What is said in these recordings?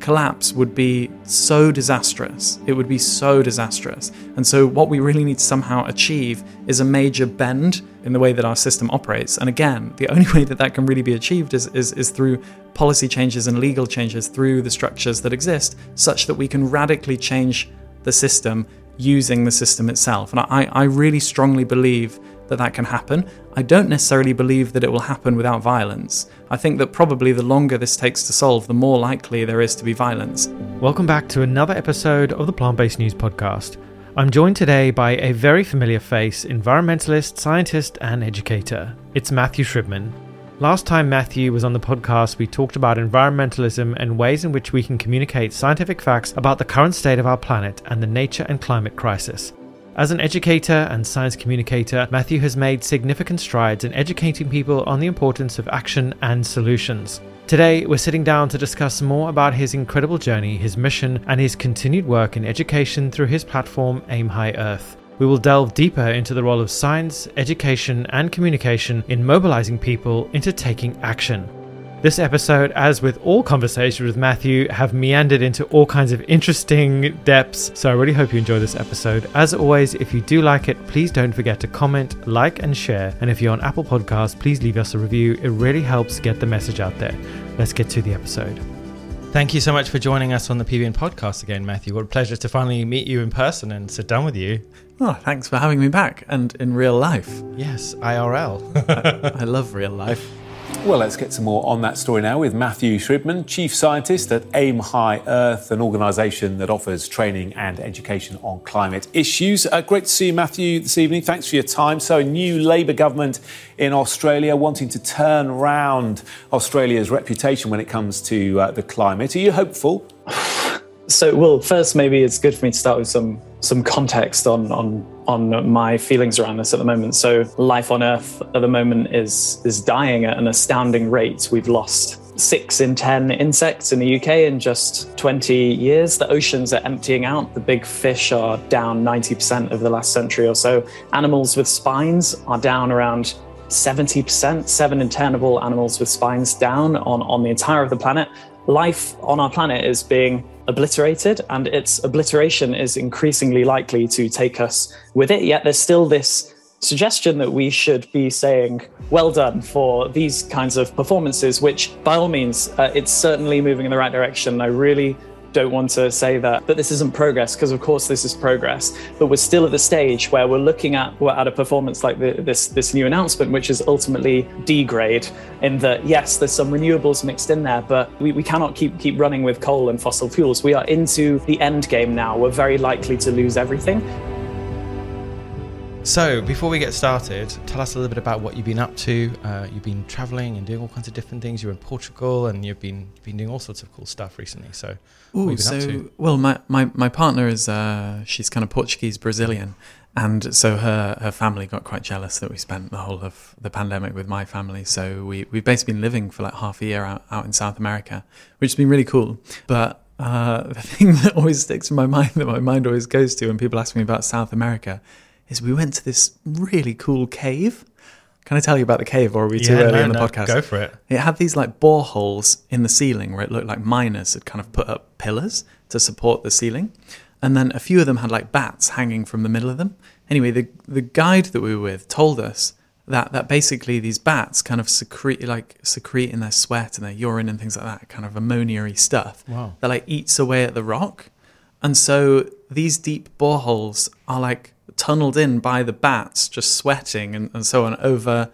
collapse would be so disastrous. It would be so disastrous. And so, what we really need to somehow achieve is a major bend in the way that our system operates. And again, the only way that that can really be achieved is, is, is through policy changes and legal changes through the structures that exist, such that we can radically change the system using the system itself. And I, I really strongly believe that that can happen. I don't necessarily believe that it will happen without violence. I think that probably the longer this takes to solve, the more likely there is to be violence. Welcome back to another episode of the Plant Based News Podcast. I'm joined today by a very familiar face, environmentalist, scientist, and educator. It's Matthew Shribman. Last time Matthew was on the podcast, we talked about environmentalism and ways in which we can communicate scientific facts about the current state of our planet and the nature and climate crisis. As an educator and science communicator, Matthew has made significant strides in educating people on the importance of action and solutions. Today, we're sitting down to discuss more about his incredible journey, his mission, and his continued work in education through his platform AimHi Earth. We will delve deeper into the role of science, education, and communication in mobilizing people into taking action. This episode, as with all conversations with Matthew, have meandered into all kinds of interesting depths. So I really hope you enjoy this episode. As always, if you do like it, please don't forget to comment, like, and share. And if you're on Apple Podcasts, please leave us a review. It really helps get the message out there. Let's get to the episode. Thank you so much for joining us on the PBN podcast again, Matthew. What a pleasure to finally meet you in person and sit down with you. Oh, thanks for having me back and in real life. Yes, IRL. I, I love real life. Well, let's get some more on that story now with Matthew Shribman, Chief Scientist at AimHi Earth, an organisation that offers training and education on climate issues. Uh, great to see you, Matthew, this evening. Thanks for your time. So, a new Labour government in Australia wanting to turn around Australia's reputation when it comes to uh, the climate. Are you hopeful? So, well, first, maybe it's good for me to start with some some context on on on my feelings around this at the moment. So, life on Earth at the moment is is dying at an astounding rate. We've lost six in 10 insects in the UK in just 20 years. The oceans are emptying out. The big fish are down 90% over the last century or so. Animals with spines are down around 70%, seven in 10 of all animals with spines down on, on the entire of the planet. Life on our planet is being obliterated, and its obliteration is increasingly likely to take us with it. Yet there's still this suggestion that we should be saying well done for these kinds of performances, which by all means, uh, it's certainly moving in the right direction. I really don't want to say that that this isn't progress because of course this is progress. But we're still at the stage where we're looking at at a performance like the, this this new announcement which is ultimately degrade in that yes there's some renewables mixed in there but we, we cannot keep keep running with coal and fossil fuels. We are into the end game now. We're very likely to lose everything so, before we get started, tell us a little bit about what you've been up to. Uh, you've been traveling and doing all kinds of different things. You're in Portugal and you've been been doing all sorts of cool stuff recently. So, Ooh, so well, my, my, my partner is uh, she's kind of Portuguese Brazilian, and so her her family got quite jealous that we spent the whole of the pandemic with my family. So we we've basically been living for like half a year out, out in South America, which has been really cool. But uh, the thing that always sticks in my mind, that my mind always goes to when people ask me about South America, is we went to this really cool cave. Can I tell you about the cave, or are we too Yeah, early no, on the no, podcast? go for it. It had these like boreholes in the ceiling where it looked like miners had kind of put up pillars to support the ceiling. And then a few of them had like bats hanging from the middle of them. Anyway, the the guide that we were with told us that that basically these bats kind of secrete like secrete in their sweat and their urine and things like that, kind of ammonia-y stuff Wow. that like eats away at the rock. And so these deep boreholes are like tunneled in by the bats just sweating and, and so on over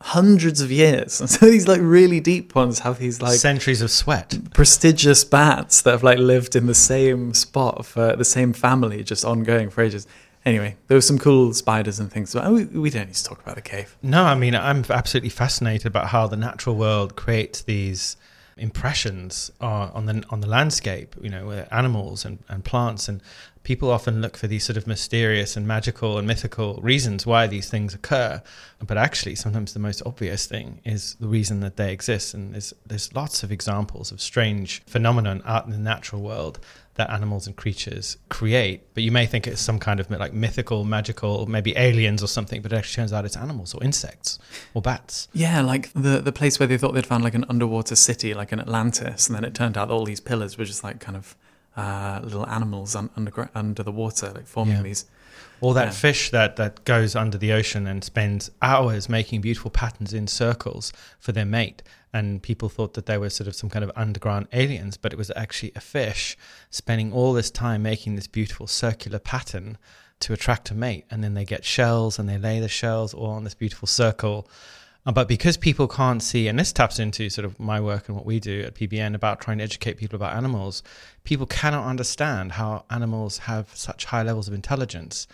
hundreds of years. And so these like really deep ones have these like centuries of sweat. prestigious bats that have like lived in the same spot for the same family just ongoing for ages. Anyway, there were some cool spiders and things, but oh, we, we don't need to talk about the cave. No, I mean, I'm absolutely fascinated about how the natural world creates these impressions uh, on the on the landscape. You know, animals and, and plants, and people often look for these sort of mysterious and magical and mythical reasons why these things occur. But actually, sometimes the most obvious thing is the reason that they exist. And there's there's lots of examples of strange phenomenon out in the natural world that animals and creatures create. But you may think it's some kind of like mythical, magical, maybe aliens or something, but it actually turns out it's animals or insects or bats. Yeah, like the the place where they thought they'd found like an underwater city, like in Atlantis, and then it turned out all these pillars were just like kind of uh, little animals un- under under the water, like forming Yeah. these. Or that Yeah. fish that, that goes under the ocean and spends hours making beautiful patterns in circles for their mate. And people thought that they were sort of some kind of underground aliens, but it was actually a fish spending all this time making this beautiful circular pattern to attract a mate. And then they get shells and they lay the shells all on this beautiful circle. Uh, But because people can't see, and this taps into sort of my work and what we do at PBN about trying to educate people about animals, people cannot understand how animals have such high levels of intelligence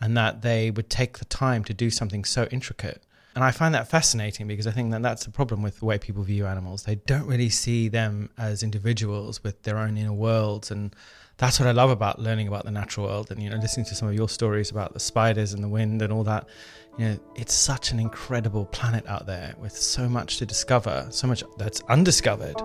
and that they would take the time to do something so intricate. And I find that fascinating because I think that that's the problem with the way people view animals. They don't really see them as individuals with their own inner worlds. And that's what I love about learning about the natural world and, you know, listening to some of your stories about the spiders and the wind and all that. You know, it's such an incredible planet out there with so much to discover, so much that's undiscovered.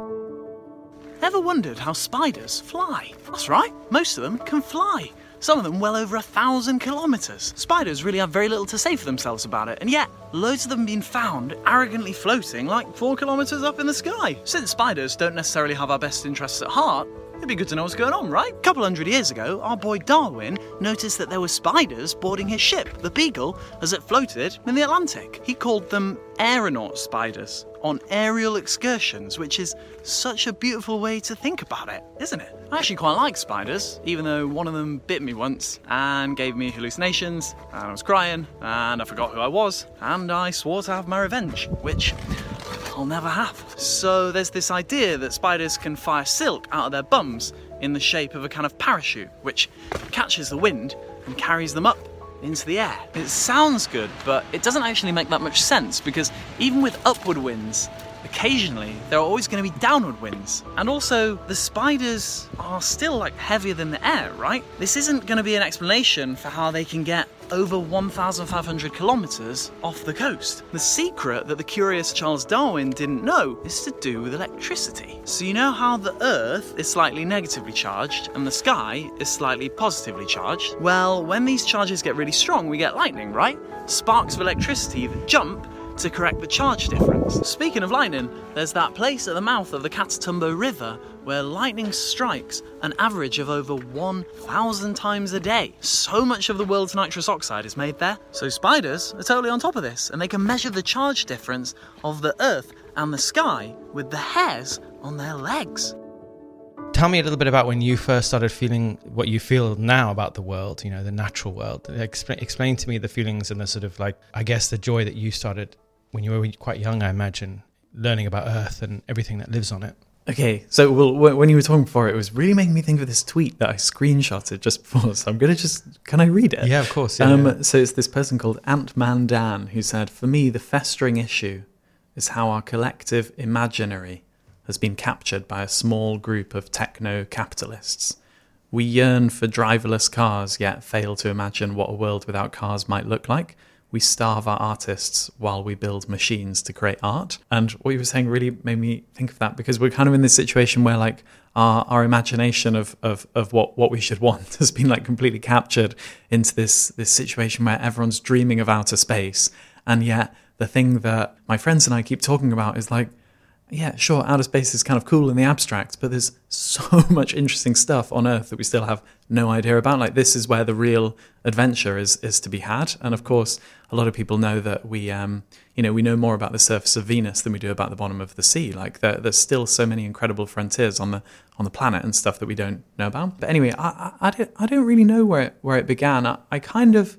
Ever wondered how spiders fly? That's right, most of them can fly. Some of them well over a thousand kilometres. Spiders really have very little to say for themselves about it, and yet, loads of them have been found arrogantly floating like four kilometres up in the sky. Since spiders don't necessarily have our best interests at heart, it'd be good to know what's going on, right? A couple hundred years ago, our boy Darwin noticed that there were spiders boarding his ship, the Beagle, as it floated in the Atlantic. He called them aeronaut spiders on aerial excursions, which is such a beautiful way to think about it, isn't it? I actually quite like spiders, even though one of them bit me once and gave me hallucinations, and I was crying, and I forgot who I was, and I swore to have my revenge, which I'll never have. So there's this idea that spiders can fire silk out of their bums in the shape of a kind of parachute, which catches the wind and carries them up into the air. It sounds good, but it doesn't actually make that much sense because even with upward winds, occasionally there are always going to be downward winds. And also, the spiders are still like heavier than the air, right? This isn't going to be an explanation for how they can get over 1,500 kilometres off the coast. The secret that the curious Charles Darwin didn't know is to do with electricity. So, you know how the Earth is slightly negatively charged and the sky is slightly positively charged? Well, when these charges get really strong, we get lightning, right? Sparks of electricity that jump to correct the charge difference. Speaking of lightning, there's that place at the mouth of the Catatumbo River where lightning strikes an average of over 1,000 times a day. So much of the world's nitrous oxide is made there. So spiders are totally on top of this, and they can measure the charge difference of the Earth and the sky with the hairs on their legs. Tell me a little bit about when you first started feeling what you feel now about the world, you know, the natural world. Explain, explain to me the feelings and the sort of like, I guess, the joy that you started when you were quite young, I imagine, learning about Earth and everything that lives on it. Okay, so well, when you were talking before, it was really making me think of this tweet that I screenshotted just before. So I'm gonna just can I read it? Yeah, of course. Yeah, um, yeah. So it's this person called Ant Man Dan who said, "For me, the festering issue is how our collective imaginary has been captured by a small group of techno capitalists. We yearn for driverless cars, yet fail to imagine what a world without cars might look like." We starve our artists while we build machines to create art. And what you were saying really made me think of that because we're kind of in this situation where like our, our imagination of, of, of what, what we should want has been like completely captured into this this situation where everyone's dreaming of outer space. And yet the thing that my friends and I keep talking about is like, yeah, sure, outer space is kind of cool in the abstract, but there's so much interesting stuff on Earth that we still have no idea about. Like this is where the real adventure is is to be had. And of course, a lot of people know that we, um, you know, we know more about the surface of Venus than we do about the bottom of the sea. Like there, there's still so many incredible frontiers on the on the planet and stuff that we don't know about. But anyway, I I, I don't I don't really know where it, where it began. I, I kind of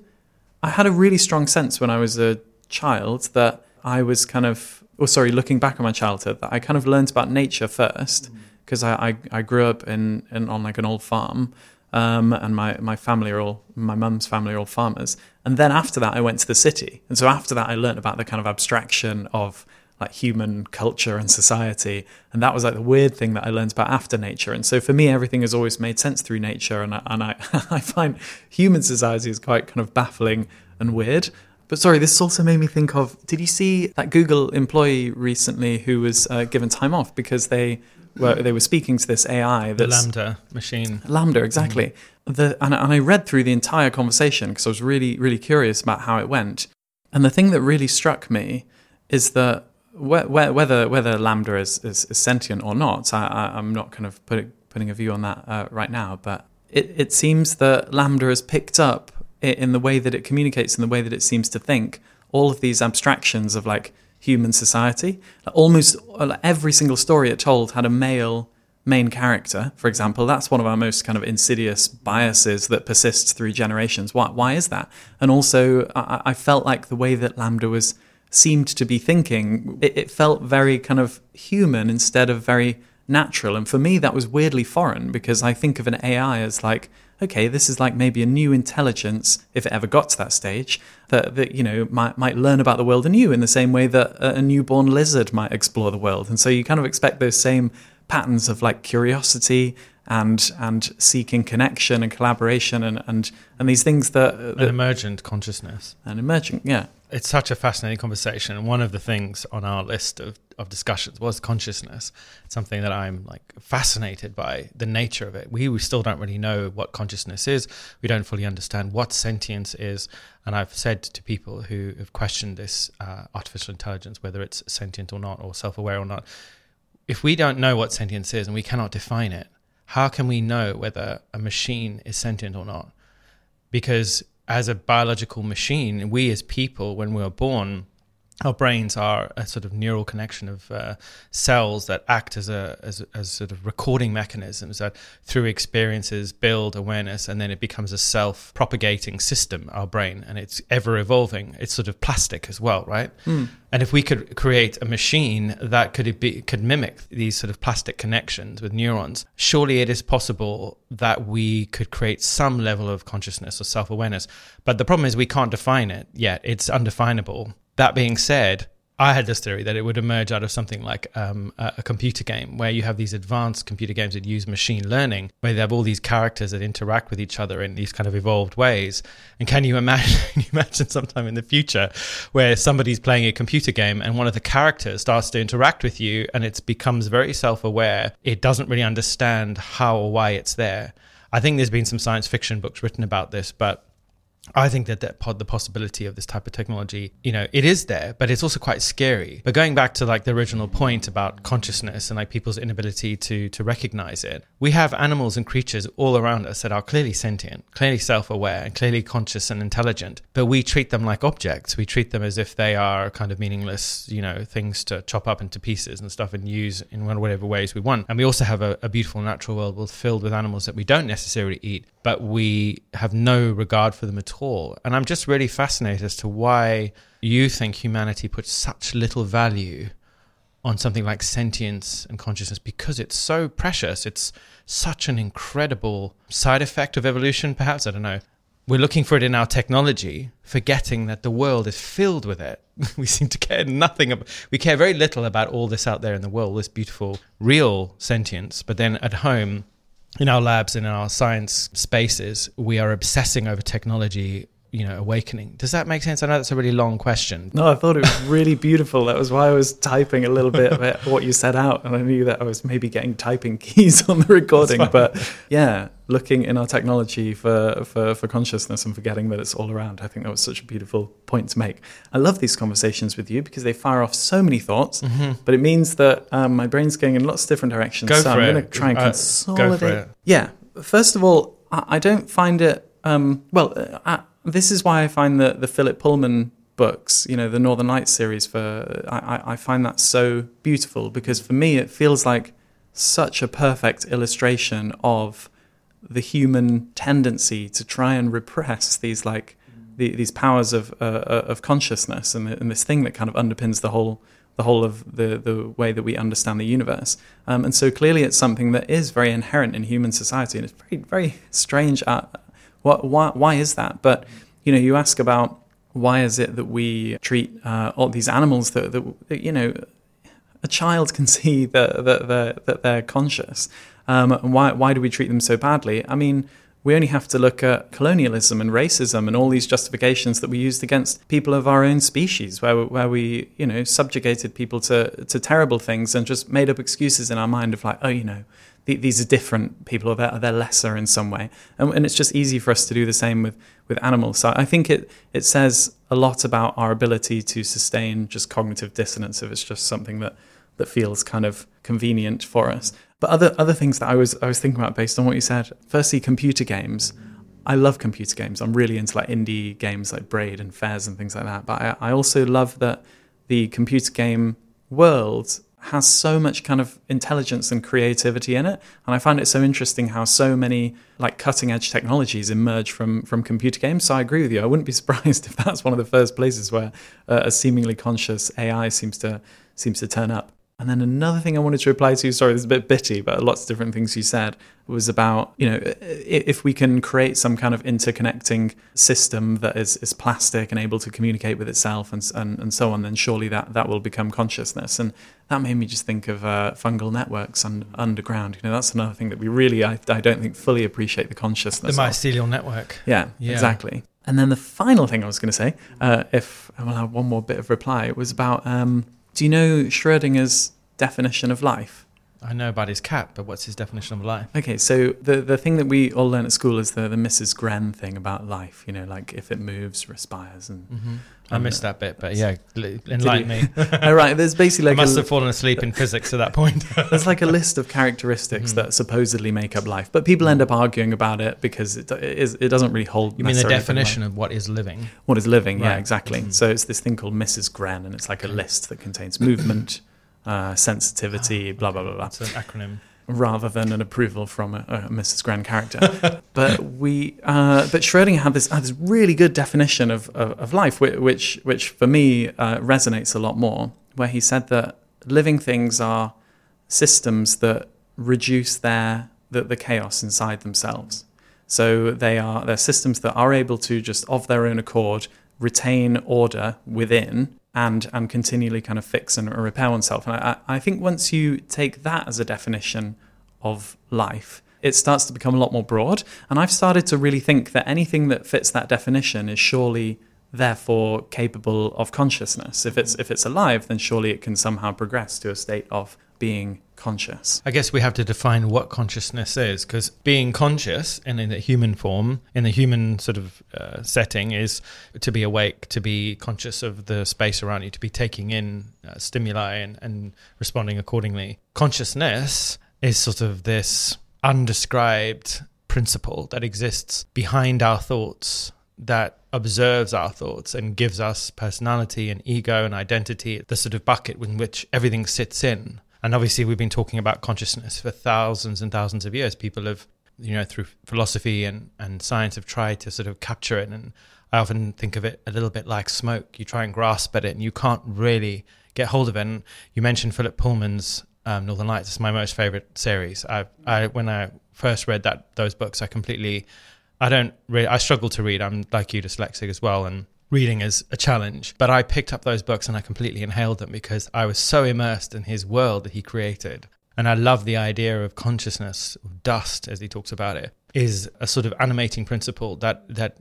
I had a really strong sense when I was a child that I was kind of, oh, sorry, looking back on my childhood, that I kind of learned about nature first because I, I, I grew up in, in on like an old farm. Um, and my, my family are all, my mum's family are all farmers. And then after that, I went to the city. And so after that, I learned about the kind of abstraction of like human culture and society. And that was like the weird thing that I learned about after nature. And so for me, everything has always made sense through nature. And I, and I, I find human society is quite kind of baffling and weird. But sorry, this also made me think of did you see that Google employee recently who was uh, given time off because they where they were speaking to this AI The LaMDA machine. LaMDA, exactly. The, and, and I read through the entire conversation because I was really, really curious about how it went. And the thing that really struck me is that whe- whe- whether whether LaMDA is, is, is sentient or not, I, I'm not kind of putting putting a view on that uh, right now. But it, it seems that LaMDA has picked up in the way that it communicates, in the way that it seems to think, all of these abstractions of like human society. Almost every single story it told had a male main character, for example. That's one of our most kind of insidious biases that persists through generations. Why, why is that? And also, I, I felt like the way that LaMDA was seemed to be thinking, it, it felt very kind of human instead of very natural. And for me, that was weirdly foreign because I think of an AI as like, okay, this is like maybe a new intelligence, if it ever got to that stage, that, that you know might might learn about the world anew in the same way that a, a newborn lizard might explore the world. And so you kind of expect those same patterns of like curiosity and and seeking connection and collaboration and and, and these things that, uh, An emergent consciousness. and emergent yeah. It's such a fascinating conversation. And one of the things on our list of, of discussions was consciousness. Something that I'm like fascinated by the nature of it. We, we still don't really know what consciousness is. We don't fully understand what sentience is. And I've said to people who have questioned this uh, artificial intelligence, whether it's sentient or not, or self aware or not, if we don't know what sentience is and we cannot define it, how can we know whether a machine is sentient or not? Because as a biological machine, we as people, when we are born, our brains are a sort of neural connection of uh, cells that act as a as, as sort of recording mechanisms that through experiences build awareness and then it becomes a self-propagating system our brain and it's ever evolving. It's sort of plastic as well right? And if we could create a machine that could be could mimic these sort of plastic connections with neurons surely it is possible that we could create some level of consciousness or self-awareness. But the problem is we can't define it yet. It's undefinable that being said, I had this theory that it would emerge out of something like um, a, a computer game where you have these advanced computer games that use machine learning, where they have all these characters that interact with each other in these kind of evolved ways. And can you imagine, can you imagine sometime in the future where somebody's playing a computer game and one of the characters starts to interact with you and it becomes very self aware? It doesn't really understand how or why it's there. I think there's been some science fiction books written about this, but I think that, that pod, the possibility of this type of technology, you know, it is there, but it's also quite scary. But going back to like the original point about consciousness and like people's inability to to recognize it, we have animals and creatures all around us that are clearly sentient, clearly self-aware, and clearly conscious and intelligent. But we treat them like objects. We treat them as if they are kind of meaningless, you know, things to chop up into pieces and stuff and use in whatever ways we want. And we also have a, a beautiful natural world filled with animals that we don't necessarily eat, but we have no regard for them at all. And I'm just really fascinated as to why you think humanity puts such little value on something like sentience and consciousness because it's so precious. It's such an incredible side effect of evolution, perhaps. I don't know. We're looking for it in our technology, forgetting that the world is filled with it. We seem to care nothing about, we care very little about all this out there in the world, this beautiful, real sentience. But then at home, in our labs and in our science spaces, we are obsessing over technology, you know, awakening. Does that make sense? I know that's a really long question. No, I thought it was really beautiful. That was why I was typing a little bit about what you said out, and I knew that I was maybe getting typing keys on the recording. But yeah, looking in our technology for, for for consciousness and forgetting that it's all around. I think that was such a beautiful point to make. I love these conversations with you because they fire off so many thoughts, but it means that um, my brain's going in lots of different directions. Go so I'm going to try and Uh, consolidate. it. Yeah. First of all, I, I don't find it. Um, well, uh, I, this is why I find the the Philip Pullman books, you know, the Northern Lights series. For I- I find that so beautiful because for me it feels like such a perfect illustration of the human tendency to try and repress these like the, these powers of uh, uh, of consciousness and, and this thing that kind of underpins the whole the whole of the the way that we understand the universe. Um, and so clearly, it's something that is very inherent in human society, and it's very very strange. Uh, what why why is that? But you know, you ask about why is it that we treat uh, all these animals that, that that, you know a child can see that that they're, that they're conscious. Um, why why do we treat them so badly? I mean, we only have to look at colonialism and racism and all these justifications that we used against people of our own species, where, where we, you know, subjugated people to, to terrible things and just made up excuses in our mind of like, oh, you know, these are different people, or they're, they're lesser in some way. And, and, it's just easy for us to do the same with, with animals. So I think it, it says a lot about our ability to sustain just cognitive dissonance if it's just something that, that feels kind of convenient for us. But other other things that I was I was thinking about based on what you said. Firstly, computer games. I love computer games. I'm really into like indie games like Braid and Fez and things like that. But I, I also love that the computer game world has so much kind of intelligence and creativity in it and i find it so interesting how so many like cutting edge technologies emerge from from computer games so i agree with you i wouldn't be surprised if that's one of the first places where uh, a seemingly conscious ai seems to seems to turn up and then another thing I wanted to reply to, sorry, this is a bit bitty, but lots of different things you said was about, you know, if we can create some kind of interconnecting system that is, is plastic and able to communicate with itself and, and, and so on, then surely that, that will become consciousness. And that made me just think of uh, fungal networks and underground. You know, that's another thing that we really, I, I don't think, fully appreciate the consciousness The mycelial of. network. Yeah, yeah, exactly. And then the final thing I was going to say, uh, if I will have one more bit of reply, was about um, do you know Schrodinger's definition of life? I know about his cat, but what's his definition of life? Okay, so the the thing that we all learn at school is the the Mrs. Gren thing about life. You know, like if it moves, respires, and. Mm-hmm. I missed that bit, but yeah, enlighten me. oh, right, there's basically like I must a, have fallen asleep in physics at that point. there's like a list of characteristics mm-hmm. that supposedly make up life, but people end up arguing about it because it it, is, it doesn't really hold. You mean the definition of what is living? What is living? Right. Yeah, exactly. Mm-hmm. So it's this thing called Mrs. Gren, and it's like a list that contains movement uh, sensitivity, blah blah blah blah. It's an acronym. Rather than an approval from a, a Mrs. Grand character, but we, uh, but Schrödinger had this had this really good definition of of, of life, which which for me uh, resonates a lot more. Where he said that living things are systems that reduce their the, the chaos inside themselves. So they are they're systems that are able to just of their own accord retain order within and and continually kind of fix and repair oneself. And I, I think once you take that as a definition of life, it starts to become a lot more broad. And I've started to really think that anything that fits that definition is surely therefore capable of consciousness. If it's if it's alive, then surely it can somehow progress to a state of being conscious. I guess we have to define what consciousness is because being conscious in, the human form, in the human sort of uh, setting, is to be awake, to be conscious of the space around you, to be taking in uh, stimuli and, and responding accordingly. Consciousness is sort of this undescribed principle that exists behind our thoughts that observes our thoughts and gives us personality and ego and identity, the sort of bucket in which everything sits in. And obviously, we've been talking about consciousness for thousands and thousands of years. People have, you know, through philosophy and, and science have tried to sort of capture it. And I often think of it a little bit like smoke. You try and grasp at it and you can't really get hold of it. And you mentioned Philip Pullman's um, Northern Lights. It's my most favorite series. I, I, when I first read that those books, I completely, I don't really, I struggle to read. I'm like you, dyslexic as well. And reading as a challenge. But I picked up those books and I completely inhaled them because I was so immersed in his world that he created. And I love the idea of consciousness, of dust, as he talks about it, is a sort of animating principle that that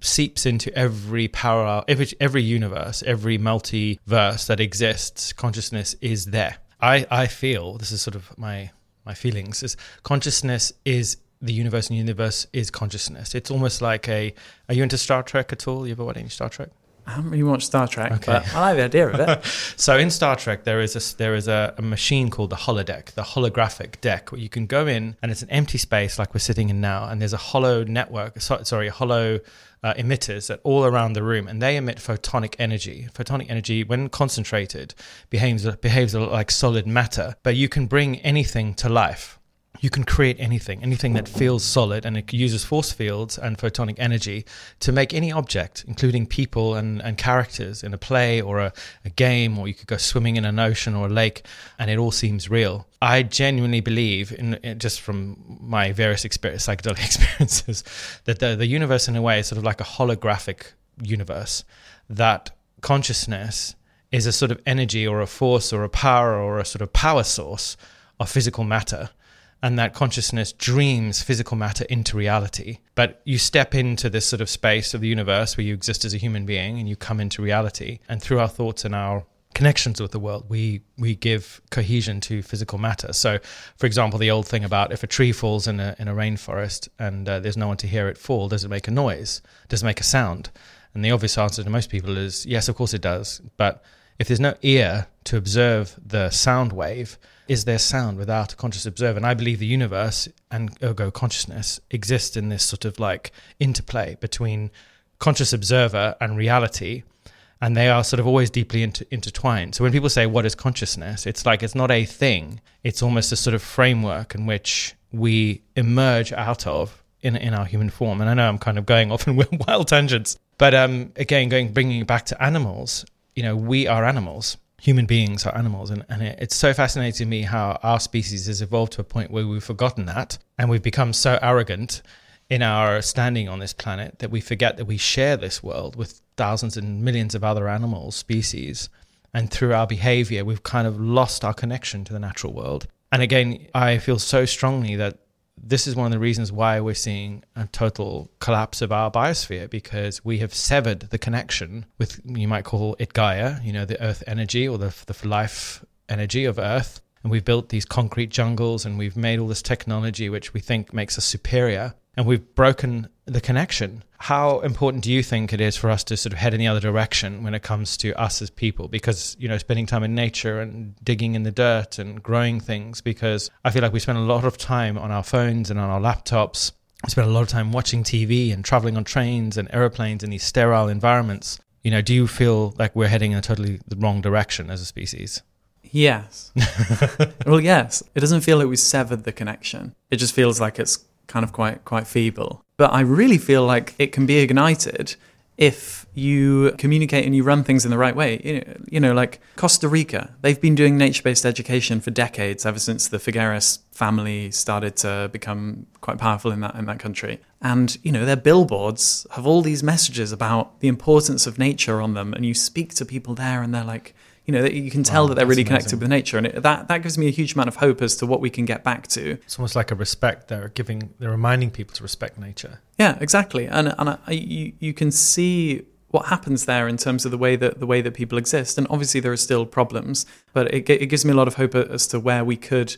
seeps into every parallel, every, every universe, every multiverse that exists. Consciousness is there. I, I feel this is sort of my my feelings is consciousness is the universe and universe is consciousness. It's almost like a. Are you into Star Trek at all? You ever watched any Star Trek? I haven't really watched Star Trek, okay. but I like the idea of it. so in Star Trek, there is a there is a, a, machine called the holodeck, the holographic deck, where you can go in and it's an empty space like we're sitting in now, and there's a hollow network, sorry, a hollow uh, emitters that all around the room, and they emit photonic energy. Photonic energy, when concentrated, behaves behaves like solid matter, but you can bring anything to life you can create anything, anything that feels solid, and it uses force fields and photonic energy to make any object, including people and, and characters in a play or a, a game, or you could go swimming in an ocean or a lake, and it all seems real. I genuinely believe, in, in just from my various experience, psychedelic experiences, that the, the universe, in a way, is sort of like a holographic universe, that consciousness is a sort of energy or a force or a power or a sort of power source of physical matter and that consciousness dreams physical matter into reality. But you step into this sort of space of the universe where you exist as a human being and you come into reality. And through our thoughts and our connections with the world, we we give cohesion to physical matter. So, for example, the old thing about if a tree falls in a in a rainforest and uh, there's no one to hear it fall, does it make a noise? Does it make a sound? And the obvious answer to most people is yes, of course it does. But if there's no ear to observe the sound wave, is there sound without a conscious observer? And I believe the universe and ergo consciousness exist in this sort of like interplay between conscious observer and reality and they are sort of always deeply inter- intertwined. So when people say, What is consciousness? it's like it's not a thing, it's almost a sort of framework in which we emerge out of in, in our human form. And I know I'm kind of going off in wild tangents, but um, again, going bringing it back to animals, you know, we are animals. Human beings are animals, and, and it, it's so fascinating to me how our species has evolved to a point where we've forgotten that, and we've become so arrogant in our standing on this planet that we forget that we share this world with thousands and millions of other animal species. And through our behavior, we've kind of lost our connection to the natural world. And again, I feel so strongly that this is one of the reasons why we're seeing a total collapse of our biosphere because we have severed the connection with, you might call it Gaia, you know, the earth energy or the, the life energy of earth. And we've built these concrete jungles and we've made all this technology which we think makes us superior and we've broken the connection. How important do you think it is for us to sort of head in the other direction when it comes to us as people? Because, you know, spending time in nature and digging in the dirt and growing things, because I feel like we spend a lot of time on our phones and on our laptops. We spend a lot of time watching TV and traveling on trains and aeroplanes in these sterile environments. You know, do you feel like we're heading in a totally the wrong direction as a species? Yes. well, yes. It doesn't feel like we severed the connection. It just feels like it's kind of quite quite feeble. But I really feel like it can be ignited if you communicate and you run things in the right way. You know, you know, like Costa Rica, they've been doing nature-based education for decades, ever since the Figueres family started to become quite powerful in that in that country. And you know, their billboards have all these messages about the importance of nature on them, and you speak to people there, and they're like you know, you can tell wow, that they're really connected with nature, and it, that that gives me a huge amount of hope as to what we can get back to. It's almost like a respect. They're giving, they're reminding people to respect nature. Yeah, exactly, and and I, you you can see what happens there in terms of the way that the way that people exist, and obviously there are still problems, but it it gives me a lot of hope as to where we could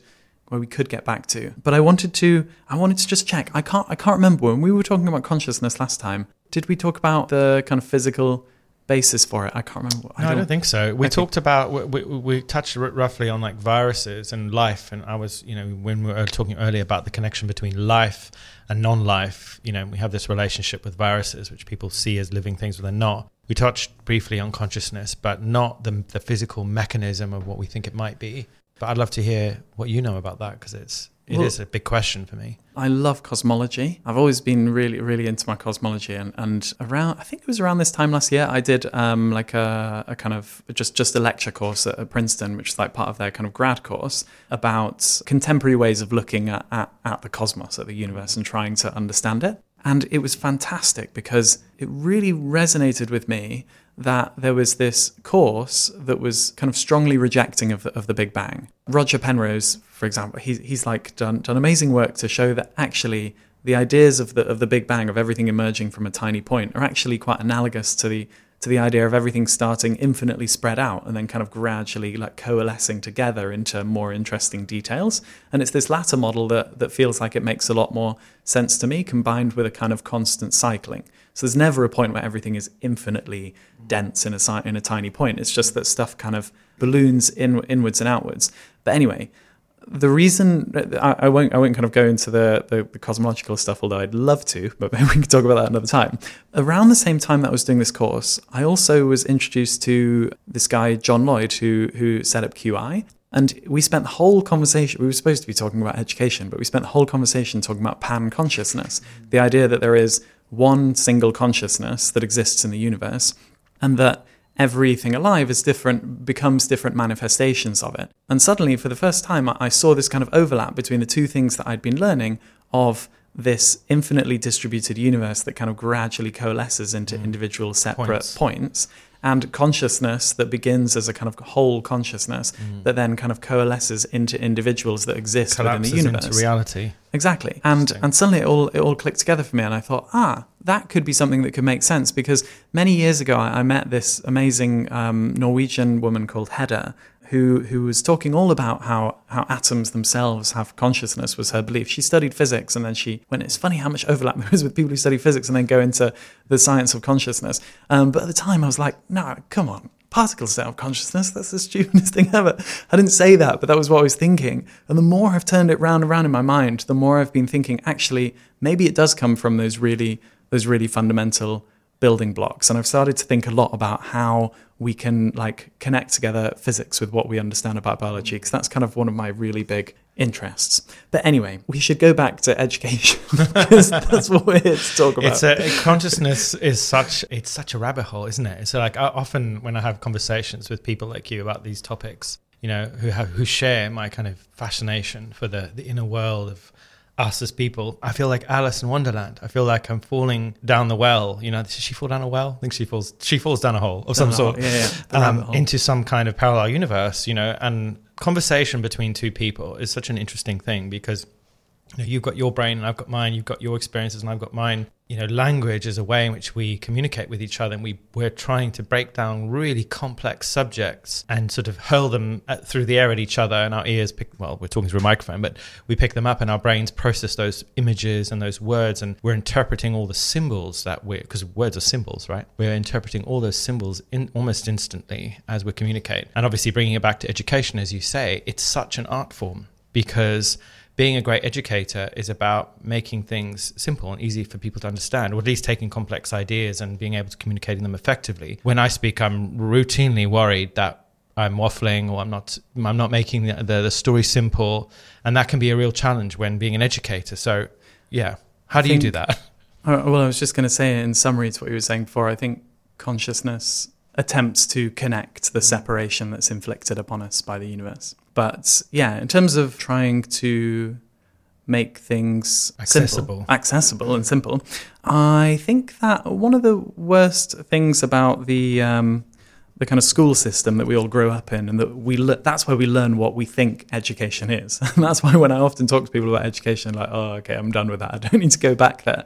where we could get back to. But I wanted to I wanted to just check. I can't I can't remember when we were talking about consciousness last time. Did we talk about the kind of physical basis for it. I can't remember. I, no, don't, I don't think so. We okay. talked about we, we, we touched roughly on like viruses and life, and I was you know when we were talking earlier about the connection between life and non-life. You know, we have this relationship with viruses, which people see as living things, but they're not. We touched briefly on consciousness, but not the the physical mechanism of what we think it might be. But I'd love to hear what you know about that because it's it well, is a big question for me. I love cosmology. I've always been really, really into my cosmology, and, and around I think it was around this time last year, I did um, like a, a kind of just just a lecture course at, at, Princeton, which is like part of their kind of grad course about contemporary ways of looking at, at, at the cosmos, at the universe, and trying to understand it. And it was fantastic because it really resonated with me that there was this course that was kind of strongly rejecting of the, of the Big Bang. Roger Penrose, for example, he, he's like done, done amazing work to show that actually the ideas of the of the Big Bang of everything emerging from a tiny point are actually quite analogous to the to the idea of everything starting infinitely spread out and then kind of gradually like coalescing together into more interesting details. And it's this latter model that that feels like it makes a lot more sense to me, combined with a kind of constant cycling. So there's never a point where everything is infinitely dense in a in a tiny point. It's just that stuff kind of balloons in inwards and outwards. But anyway, the reason I, I, won't I won't kind of go into the, the, the cosmological stuff, although I'd love to, but maybe we can talk about that another time. Around the same time that I was doing this course, I also was introduced to this guy John Lloyd who who set up QI. And we spent the whole conversation, we were supposed to be talking about education, but we spent the whole conversation talking about pan consciousness the idea that there is one single consciousness that exists in the universe, and that everything alive is different, becomes different manifestations of it. And suddenly, for the first time, I saw this kind of overlap between the two things that I'd been learning of this infinitely distributed universe that kind of gradually coalesces into mm. individual separate points. points and consciousness that begins as a kind of whole consciousness that then kind of coalesces into individuals that exist within the Collapses universe. into reality. Exactly. And and suddenly it all it all clicked together for me and I thought, ah, that could be something that could make sense because many years ago I, I met this amazing um, Norwegian woman called Hedda who who was talking all about how how atoms themselves have consciousness was her belief. She studied physics and then she went, it's funny how much overlap there is with people who study physics and then go into the science of consciousness. Um, but at the time I was like, no, come on particles don't have consciousness. That's the stupidest thing ever. I didn't say that, but that was what I was thinking. And the more I've turned it round and round in my mind, the more I've been thinking, actually, maybe it does come from those really, those really fundamental building blocks. And I've started to think a lot about how we can like connect together physics with what we understand about biology, because that's kind of one of my really big interests. But anyway, we should go back to education because that's what we're here to talk about. It's a consciousness is such it's such a rabbit hole, isn't it? So like I, often when I have conversations with people like you about these topics, you know, who have who share my kind of fascination for the the inner world of us as people, I feel like Alice in Wonderland. I feel like I'm falling down the well. You know, does she fall down a well? I think she falls. She falls down a hole of some Down a hole, sort, yeah, yeah, um, hole. into some kind of parallel universe. You know, and conversation between two people is such an interesting thing because you know, you've got your brain and I've got mine, you've got your experiences and I've got mine. You know, language is a way in which we communicate with each other and we, we're trying to break down really complex subjects and sort of hurl them at, through the air at each other and our ears pick, well, we're talking through a microphone, but we pick them up and our brains process those images and those words and we're interpreting all the symbols that we're, because words are symbols, right? We're interpreting all those symbols in almost instantly as we communicate. And obviously bringing it back to education, as you say, it's such an art form because being a great educator is about making things simple and easy for people to understand, or at least taking complex ideas and being able to communicate them effectively. When I speak, I'm routinely worried that I'm waffling or I'm not I'm not making the, the, the story simple, and that can be a real challenge when being an educator. So, yeah, how do you do that? Uh, Well, I was just going to say in summary to what you were saying before, I think consciousness attempts to connect the separation that's inflicted upon us by the universe. But yeah, in terms of trying to make things Accessible. simple, accessible and simple, I think that one of the worst things about the um, the kind of school system that we all grow up in, and that we le- that's where we learn what we think education is. And that's why when I often talk to people about education, like, oh, okay, I'm done with that. I don't need to go back there.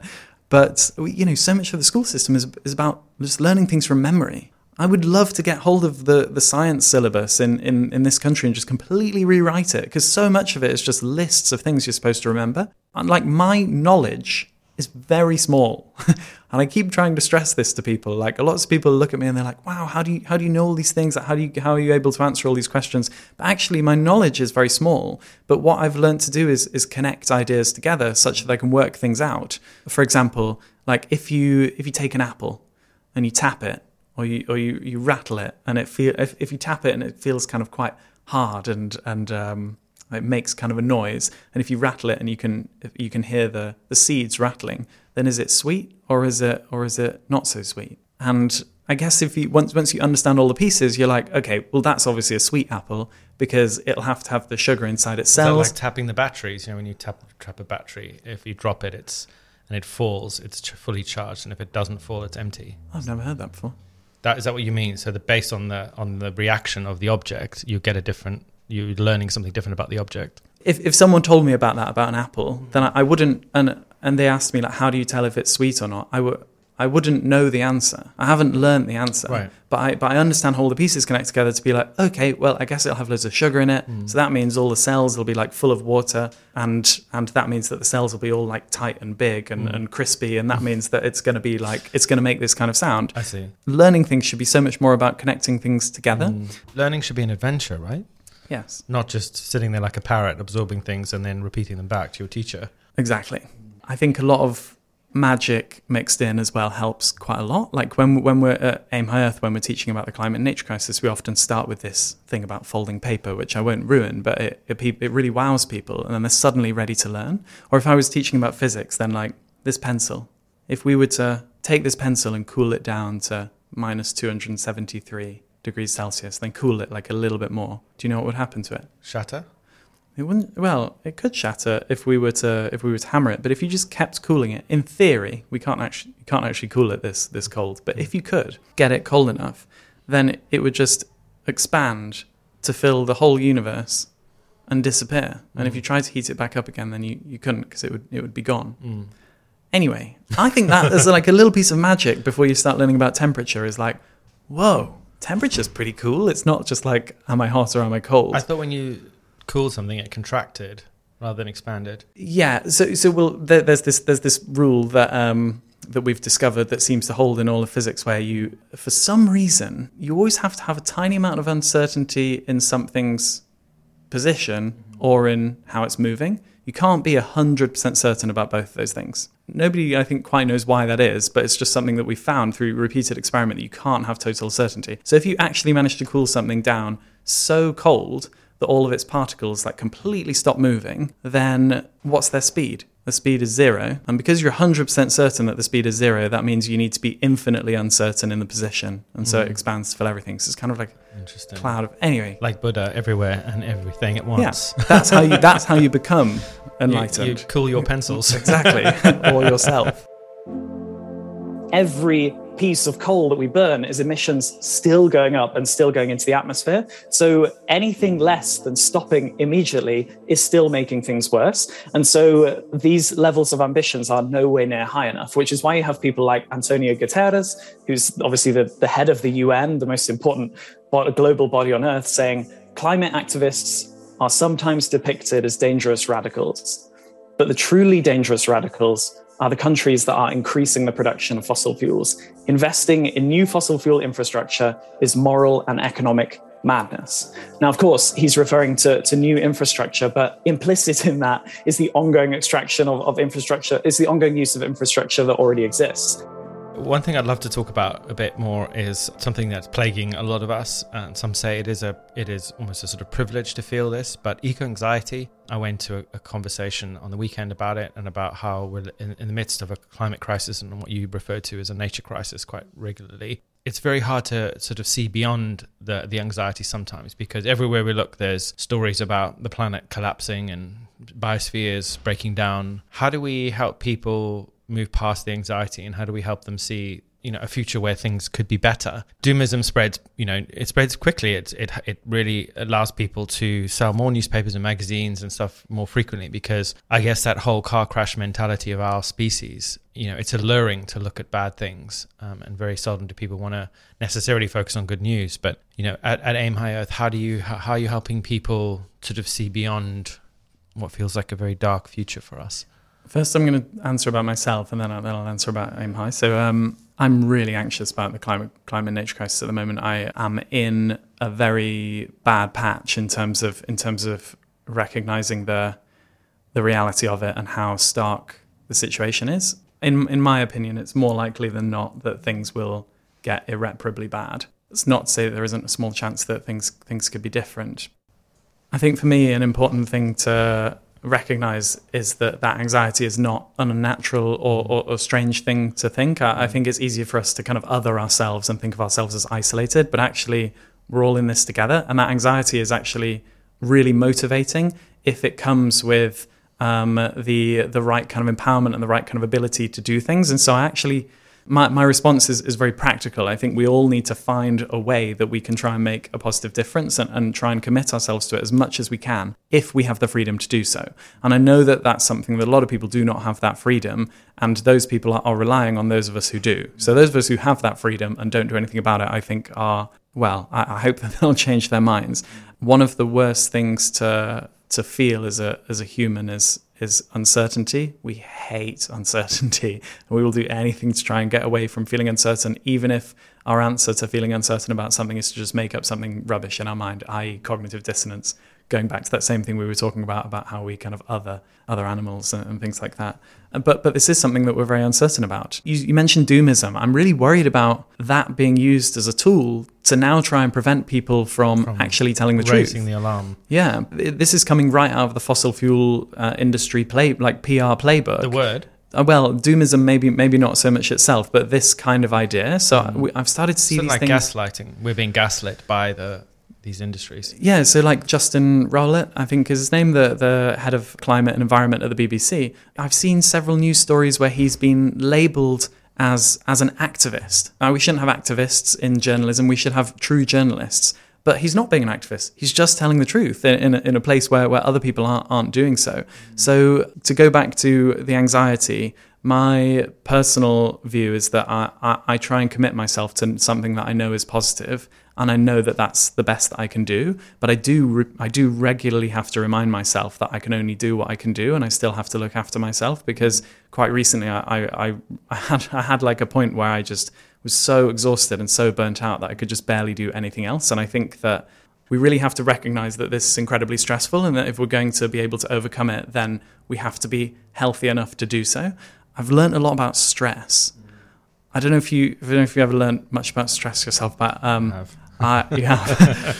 But you know, so much of the school system is is about just learning things from memory. I would love to get hold of the, the science syllabus in, in, in this country and just completely rewrite it because so much of it is just lists of things you're supposed to remember. And like my knowledge is very small. and I keep trying to stress this to people. Like a lot of people look at me and they're like, wow, how do you how do you know all these things? How do you how are you able to answer all these questions? But actually my knowledge is very small. But what I've learned to do is is connect ideas together such that I can work things out. For example, like if you if you take an apple and you tap it or you or you, you rattle it and it feel if, if you tap it and it feels kind of quite hard and and um, it makes kind of a noise and if you rattle it and you can if you can hear the the seeds rattling then is it sweet or is it or is it not so sweet and I guess if you once once you understand all the pieces you're like okay well that's obviously a sweet apple because it'll have to have the sugar inside its cells like tapping the batteries? You know, when you tap trap a battery, if you drop it, it's and it falls, it's fully charged, and if it doesn't fall, it's empty. I've never heard that before That is that what you mean? So the based on the on the reaction of the object, you get a different. You're learning something different about the object. if if someone told me about that about an apple, then I, I wouldn't. And and they asked me like, how do you tell if it's sweet or not? I would. I wouldn't know the answer. I haven't learned the answer. Right. But I but I understand how all the pieces connect together to be like, okay, well, I guess it'll have loads of sugar in it. Hmm. So that means all the cells will be like full of water, and and that means that the cells will be all like tight and big and, hmm. and crispy, and that means that it's going to be like it's going to make this kind of sound. I see. Learning things should be so much more about connecting things together. Hmm. Learning should be an adventure, right? Yes. Not just sitting there like a parrot, absorbing things and then repeating them back to your teacher. Exactly. I think a lot of magic mixed in as well helps quite a lot. Like when when we're at AimHi Earth, when we're teaching about the climate and nature crisis, we often start with this thing about folding paper, which I won't ruin, but it it, it really wows people, and then they're suddenly ready to learn. Or if I was teaching about physics, then like this pencil, if we were to take this pencil and cool it down to minus 273 degrees Celsius, then cool it like a little bit more, do you know what would happen to it? Shatter. It wouldn't. Well, it could shatter if we were to if we were to hammer it. But if you just kept cooling it, in theory, we can't actually you can't actually cool it this this cold. But if you could get it cold enough, then it would just expand to fill the whole universe and disappear. And if mm. you tried to heat it back up again, then you, you couldn't because it would it would be gone. Mm. Anyway, I think that is like a little piece of magic before you start learning about temperature. Is like, whoa, temperature's pretty cool. It's not just like, am I hot or am I cold? I thought when you cool something, it contracted rather than expanded. Yeah. So so well, there, there's this there's this rule that um that we've discovered that seems to hold in all of physics, where you for some reason you always have to have a tiny amount of uncertainty in something's position or in how it's moving. You can't be 100% certain about both of those things. Nobody, I think, quite knows why that is, but it's just something that we found through repeated experiment that you can't have total certainty. So if you actually manage to cool something down so cold that all of its particles like completely stop moving, then what's their speed? The speed is zero. And because you're 100% certain that the speed is zero, that means you need to be infinitely uncertain in the position. And so it mm. expands to fill everything. So it's kind of like Interesting. a cloud of. Anyway, Like Buddha everywhere and everything at once. yeah, that's how you that's how you become You- enlightened. You, cool your pencils. exactly, or yourself. every piece of coal that we burn is emissions still going up and still going into the atmosphere. So anything less than stopping immediately is still making things worse. And so these levels of ambitions are nowhere near high enough, which is why you have people like Antonio Guterres, who's obviously the, the head of the UN, the most important global body on earth, saying climate activists are sometimes depicted as dangerous radicals. But the truly dangerous radicals are the countries that are increasing the production of fossil fuels. Investing in new fossil fuel infrastructure is moral and economic madness. Now, of course, he's referring to, to new infrastructure, but implicit in that is the ongoing extraction of, of infrastructure, is the ongoing use of infrastructure that already exists. One thing I'd love to talk about a bit more is something that's plaguing a lot of us, and some say it is a it is almost a sort of privilege to feel this, but eco anxiety. I went to a, a conversation on the weekend about it and about how we're in, in the midst of a climate crisis and what you refer to as a nature crisis quite regularly. It's very hard to sort of see beyond the the anxiety sometimes because everywhere we look, there's stories about the planet collapsing and biospheres breaking down. How do we help people move past the anxiety and how do we help them see you know a future where things could be better. Doomism spreads you know it spreads quickly. It it it really allows people to sell more newspapers and magazines and stuff more frequently because i guess that whole car crash mentality of our species you know it's alluring to look at bad things um, and very seldom do people want to necessarily focus on good news. But you know at, at AimHi Earth how do you how, how are you helping people sort of see beyond what feels like a very dark future for us First, I'm going to answer about myself, and then I'll, then I'll answer about AimHi. So, um, I'm really anxious about the climate climate nature crisis at the moment. I am in a very bad patch in terms of in terms of recognizing the the reality of it and how stark the situation is. In in my opinion, it's more likely than not that things will get irreparably bad. It's not to say that there isn't a small chance that things things could be different. I think for me, an important thing to recognize is that that anxiety is not an unnatural or, or, or strange thing to think. I, I think it's easier for us to kind of other ourselves and think of ourselves as isolated, but actually we're all in this together. And that anxiety is actually really motivating if it comes with um, the the right kind of empowerment and the right kind of ability to do things. And so I actually my, my response is, is very practical. I think we all need to find a way that we can try and make a positive difference and, and try and commit ourselves to it as much as we can if we have the freedom to do so. And I know that that's something that a lot of people do not have that freedom, and those people are, are relying on those of us who do. So those of us who have that freedom and don't do anything about it, I think are, well, I, I hope that they'll change their minds. One of the worst things to to feel as a as a human is is uncertainty. We hate uncertainty, and we will do anything to try and get away from feeling uncertain, even if our answer to feeling uncertain about something is to just make up something rubbish in our mind, i.e., cognitive dissonance. Going back to that same thing we were talking about about how we kind of other other animals and, and things like that. But but this is something that we're very uncertain about. You, you mentioned doomism. I'm really worried about that being used as a tool to now try and prevent people from, From actually telling the raising truth. the alarm Yeah, this is coming right out of the fossil fuel uh, industry play, like PR playbook. the word Uh, well, doomism maybe maybe not so much itself, but this kind of idea. So we, I've started to see Something these like things. gaslighting. We're being gaslit by the these industries. Yeah, so like Justin Rowlatt, I think is his name, the the head of climate and environment at the BBC. I've seen several news stories where he's been labelled as as an activist. Now, we shouldn't have activists in journalism. We should have true journalists. But he's not being an activist. He's just telling the truth in, in, a, in a place where, where other people aren't, aren't doing so. So, to go back to the anxiety, my personal view is that I, I, I, try and commit myself to something that I know is positive, and I know that that's the best that I can do. But I do re- I do regularly have to remind myself that I can only do what I can do, and I still have to look after myself because quite recently I, I, I had I had like a point where I just was so exhausted and so burnt out that I could just barely do anything else, and I think that we really have to recognize that this is incredibly stressful and that if we're going to be able to overcome it, then we have to be healthy enough to do so. I've learned a lot about stress. I don't know if you, I don't know if you ever learned much about stress yourself, but um, uh, you have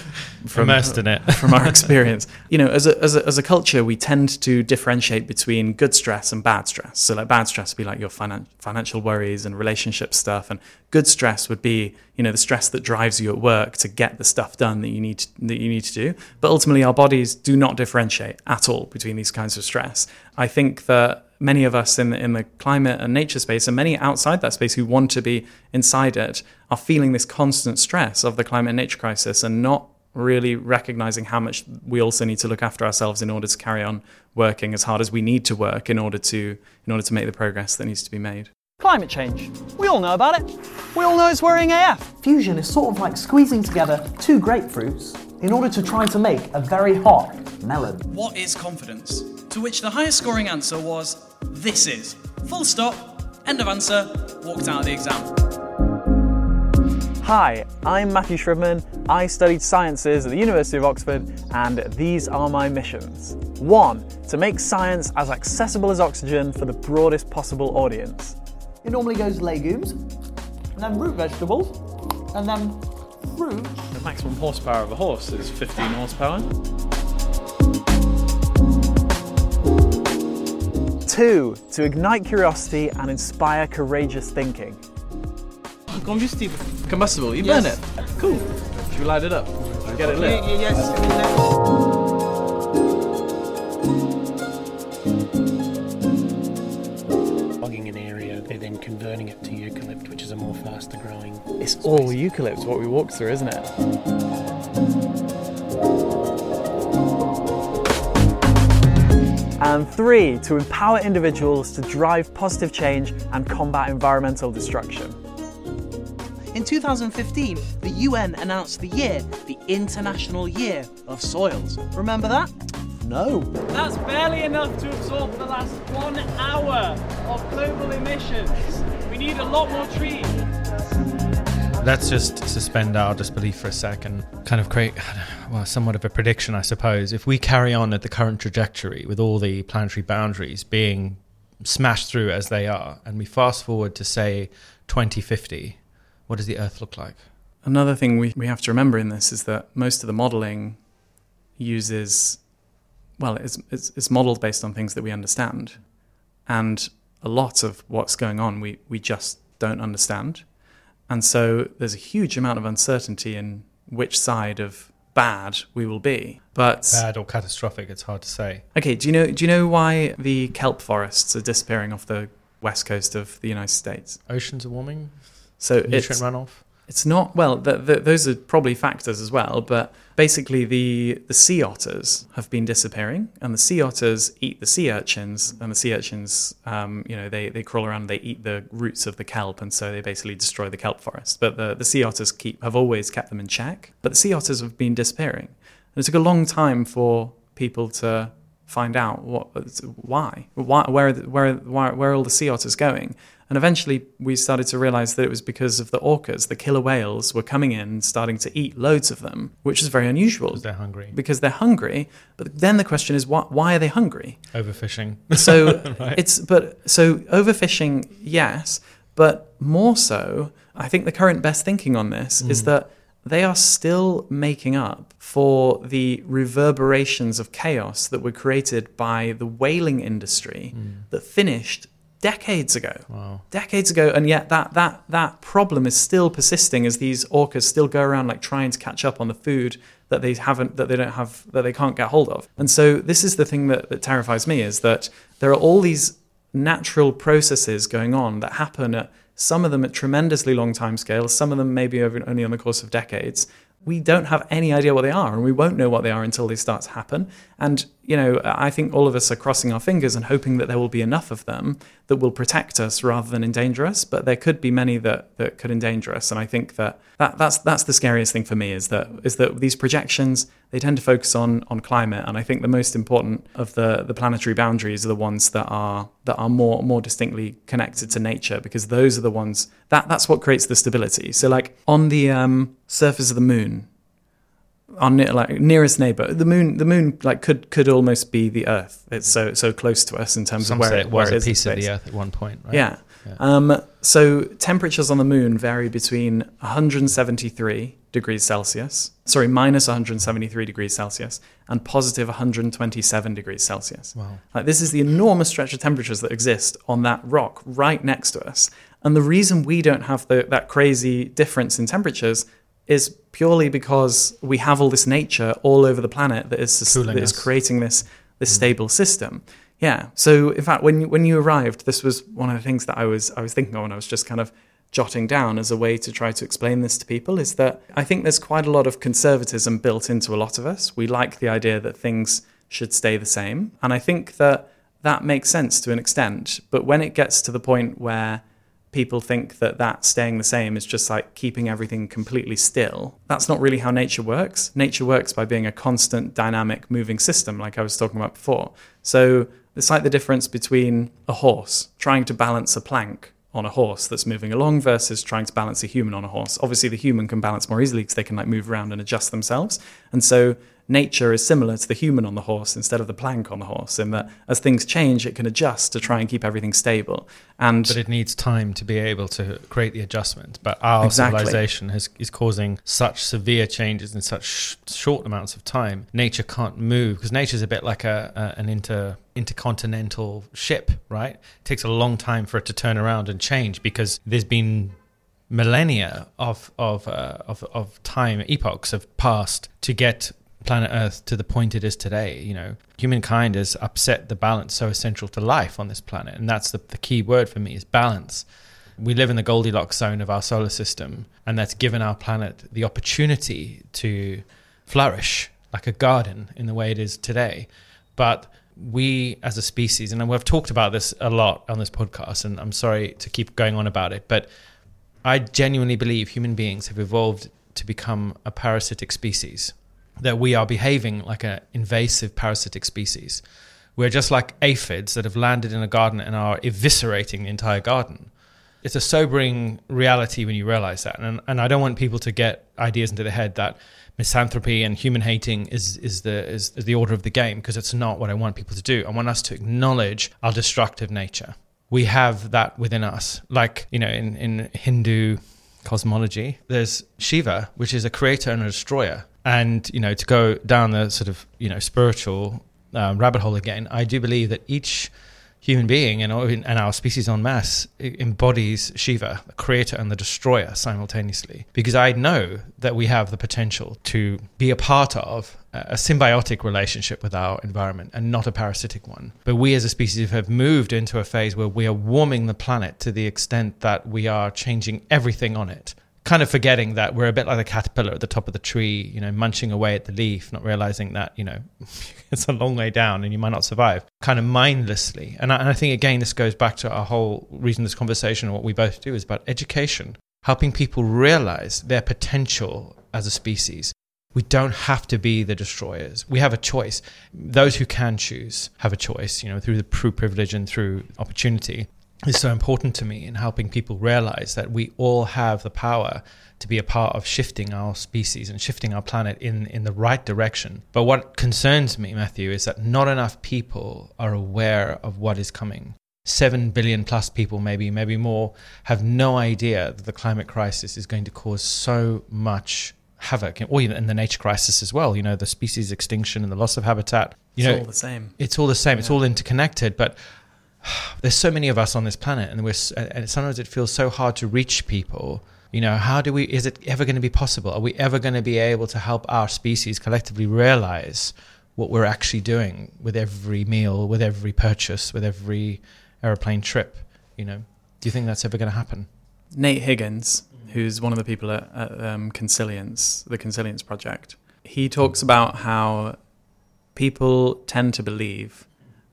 from, immersed in it from our experience. You know, as a, as a as a culture, we tend to differentiate between good stress and bad stress. So, like bad stress would be like your finan- financial worries and relationship stuff, and good stress would be you know the stress that drives you at work to get the stuff done that you need to, that you need to do. But ultimately, our bodies do not differentiate at all between these kinds of stress. I think that many of us in the, in the climate and nature space, and many outside that space who want to be inside it, are feeling this constant stress of the climate and nature crisis and not really recognizing how much we also need to look after ourselves in order to carry on working as hard as we need to work in order to in order to make the progress that needs to be made. Climate change. We all know about it. We all know it's worrying AF. Fusion is sort of like squeezing together two grapefruits in order to try to make a very hot melon. What is confidence? To which the highest scoring answer was this is. Full stop, end of answer, walked out of the exam. Hi, I'm Matthew Shribman. I studied sciences at the University of Oxford, and these are my missions. One, to make science as accessible as oxygen for the broadest possible audience. It normally goes legumes, and then root vegetables, and then fruit. The maximum horsepower of a horse is 15 horsepower. Two, to ignite curiosity and inspire courageous thinking. Combustible. Combustible, you Yes. burn it. Cool. Should we light it up? Get it lit. yes. logging an area, they're then converting it to eucalypt, which is a more faster growing. It's all eucalypt, what we walked through, isn't it? And three, to empower individuals to drive positive change and combat environmental destruction. In 2015, the UN announced the year the International Year of Soils. Remember that? No. That's barely enough to absorb the last one hour of global emissions. We need a lot more trees. Let's just suspend our disbelief for a second. Kind of create, well, somewhat of a prediction, I suppose. If we carry on at the current trajectory with all the planetary boundaries being smashed through as they are, and we fast forward to, say, 2050, what does the Earth look like? Another thing we, we have to remember in this is that most of the modeling uses, well, it's, it's, it's modeled based on things that we understand. And a lot of what's going on, we, we just don't understand. And so there's a huge amount of uncertainty in which side of bad we will be. But Bad or catastrophic, it's hard to say. okay, do you know do you know why the kelp forests are disappearing off the west coast of the United States? Oceans are warming, So nutrient runoff. It's not well. The, the, those are probably factors as well, but basically the the sea otters have been disappearing, and the sea otters eat the sea urchins, and the sea urchins, um, you know, they, they crawl around, and they eat the roots of the kelp, and so they basically destroy the kelp forest. But the, the sea otters keep have always kept them in check, but the sea otters have been disappearing, and it took a long time for people to find out what why why where where why, where are all the sea otters going and eventually we started to realize that it was because of the orcas the killer whales were coming in and starting to eat loads of them which is very unusual Because they're hungry. because they're hungry but then the question is why, why are they hungry Overfishing. so Right. it's but so overfishing yes but more so i think the current best thinking on this is mm. that they are still making up for the reverberations of chaos that were created by the whaling industry mm. that finished decades ago Wow. decades ago and yet that that that problem is still persisting as these orcas still go around like trying to catch up on the food that they haven't that they don't have that they can't get hold of and so this is the thing that, that terrifies me is that there are all these natural processes going on that happen at some of them at tremendously long time scales, some of them maybe over, only on the course of decades. We don't have any idea what they are, and we won't know what they are until they start to happen. And, you know, I think all of us are crossing our fingers and hoping that there will be enough of them that will protect us rather than endanger us. But there could be many that, that could endanger us. And I think that, that that's, that's the scariest thing for me is that, is that these projections, they tend to focus on, on climate. And I think the most important of the, the planetary boundaries are the ones that are, that are more, more distinctly connected to nature because those are the ones that, that's what creates the stability. So like on the um, surface of the moon, our ne- like nearest neighbor, the moon, the moon like could could almost be the Earth. It's so so close to us in terms Some of where it, it where a piece of the Earth at one point, right? Yeah. Um, so temperatures on the moon vary between 173 degrees Celsius, sorry, minus 173 degrees Celsius, and positive 127 degrees Celsius. Wow. Like this is the enormous stretch of temperatures that exist on that rock right next to us. And the reason we don't have the, that crazy difference in temperatures is purely because we have all this nature all over the planet that is, that is creating this this mm. stable system. Yeah. So in fact, when you, when you arrived, this was one of the things that I was I was thinking of, and I was just kind of jotting down as a way to try to explain this to people. Is that I think there's quite a lot of conservatism built into a lot of us. We like the idea that things should stay the same, and I think that that makes sense to an extent. But when it gets to the point where people think that that staying the same is just like keeping everything completely still. That's not really how nature works. Nature works by being a constant, dynamic, moving system, like I was talking about before. So it's like the difference between a horse trying to balance a plank on a horse that's moving along versus trying to balance a human on a horse. Obviously, the human can balance more easily because they can like move around and adjust themselves. And so nature is similar to the human on the horse instead of the plank on the horse in that as things change it can adjust to try and keep everything stable and But it needs time to be able to create the adjustment. But our Exactly. civilization has, is causing such severe changes in such sh- short amounts of time. Nature can't move because nature is a bit like a, a an inter intercontinental ship, right? It takes a long time for it to turn around and change because there's been millennia of of uh, of, of time epochs have passed to get planet Earth to the point it is today. You know, humankind has upset the balance so essential to life on this planet, and that's the, the key word for me is balance. We live in the Goldilocks zone of our solar system, and that's given our planet the opportunity to flourish like a garden in the way it is today. But we as a species, and we've talked about this a lot on this podcast, and I'm sorry to keep going on about it, but I genuinely believe human beings have evolved to become a parasitic species. That we are behaving like an invasive parasitic species. We're just like aphids that have landed in a garden and are eviscerating the entire garden. It's a sobering reality when you realize that. And, and I don't want people to get ideas into their head that misanthropy and human hating is, is, the, is, is the order of the game because it's not what I want people to do. I want us to acknowledge our destructive nature we have that within us. Like, you know, in, in Hindu cosmology, there's Shiva, which is a creator and a destroyer. And, you know, to go down the sort of, you know, spiritual uh, rabbit hole again, I do believe that each human being and, and our species en masse embodies Shiva, the creator and the destroyer simultaneously. Because I know that we have the potential to be a part of a symbiotic relationship with our environment and not a parasitic one. But we as a species have moved into a phase where we are warming the planet to the extent that we are changing everything on it. Kind of forgetting that we're a bit like a caterpillar at the top of the tree, you know, munching away at the leaf, not realizing that, you know, it's a long way down and you might not survive, kind of mindlessly. And I, and I think, again, this goes back to our whole reason this conversation what we both do is about education, helping people realize their potential as a species. We don't have to be the destroyers. We have a choice. Those who can choose have a choice, you know, through the privilege and through opportunity. Is so important to me in helping people realize that we all have the power to be a part of shifting our species and shifting our planet in, in the right direction. But what concerns me, Matthew, is that not enough people are aware of what is coming. Seven billion plus people, maybe, maybe more, have no idea that the climate crisis is going to cause so much havoc, or even in the nature crisis as well. You know, the species extinction and the loss of habitat. You it's know, all the same. It's all the same. It's all interconnected. But there's so many of us on this planet, and we're and sometimes it feels so hard to reach people. You know, how do we? Is it ever going to be possible? Are we ever going to be able to help our species collectively realize what we're actually doing with every meal, with every purchase, with every aeroplane trip? You know, do you think that's ever going to happen? Nate Hagens, who's one of the people at, at um, Consilience, the Consilience Project, he talks about how people tend to believe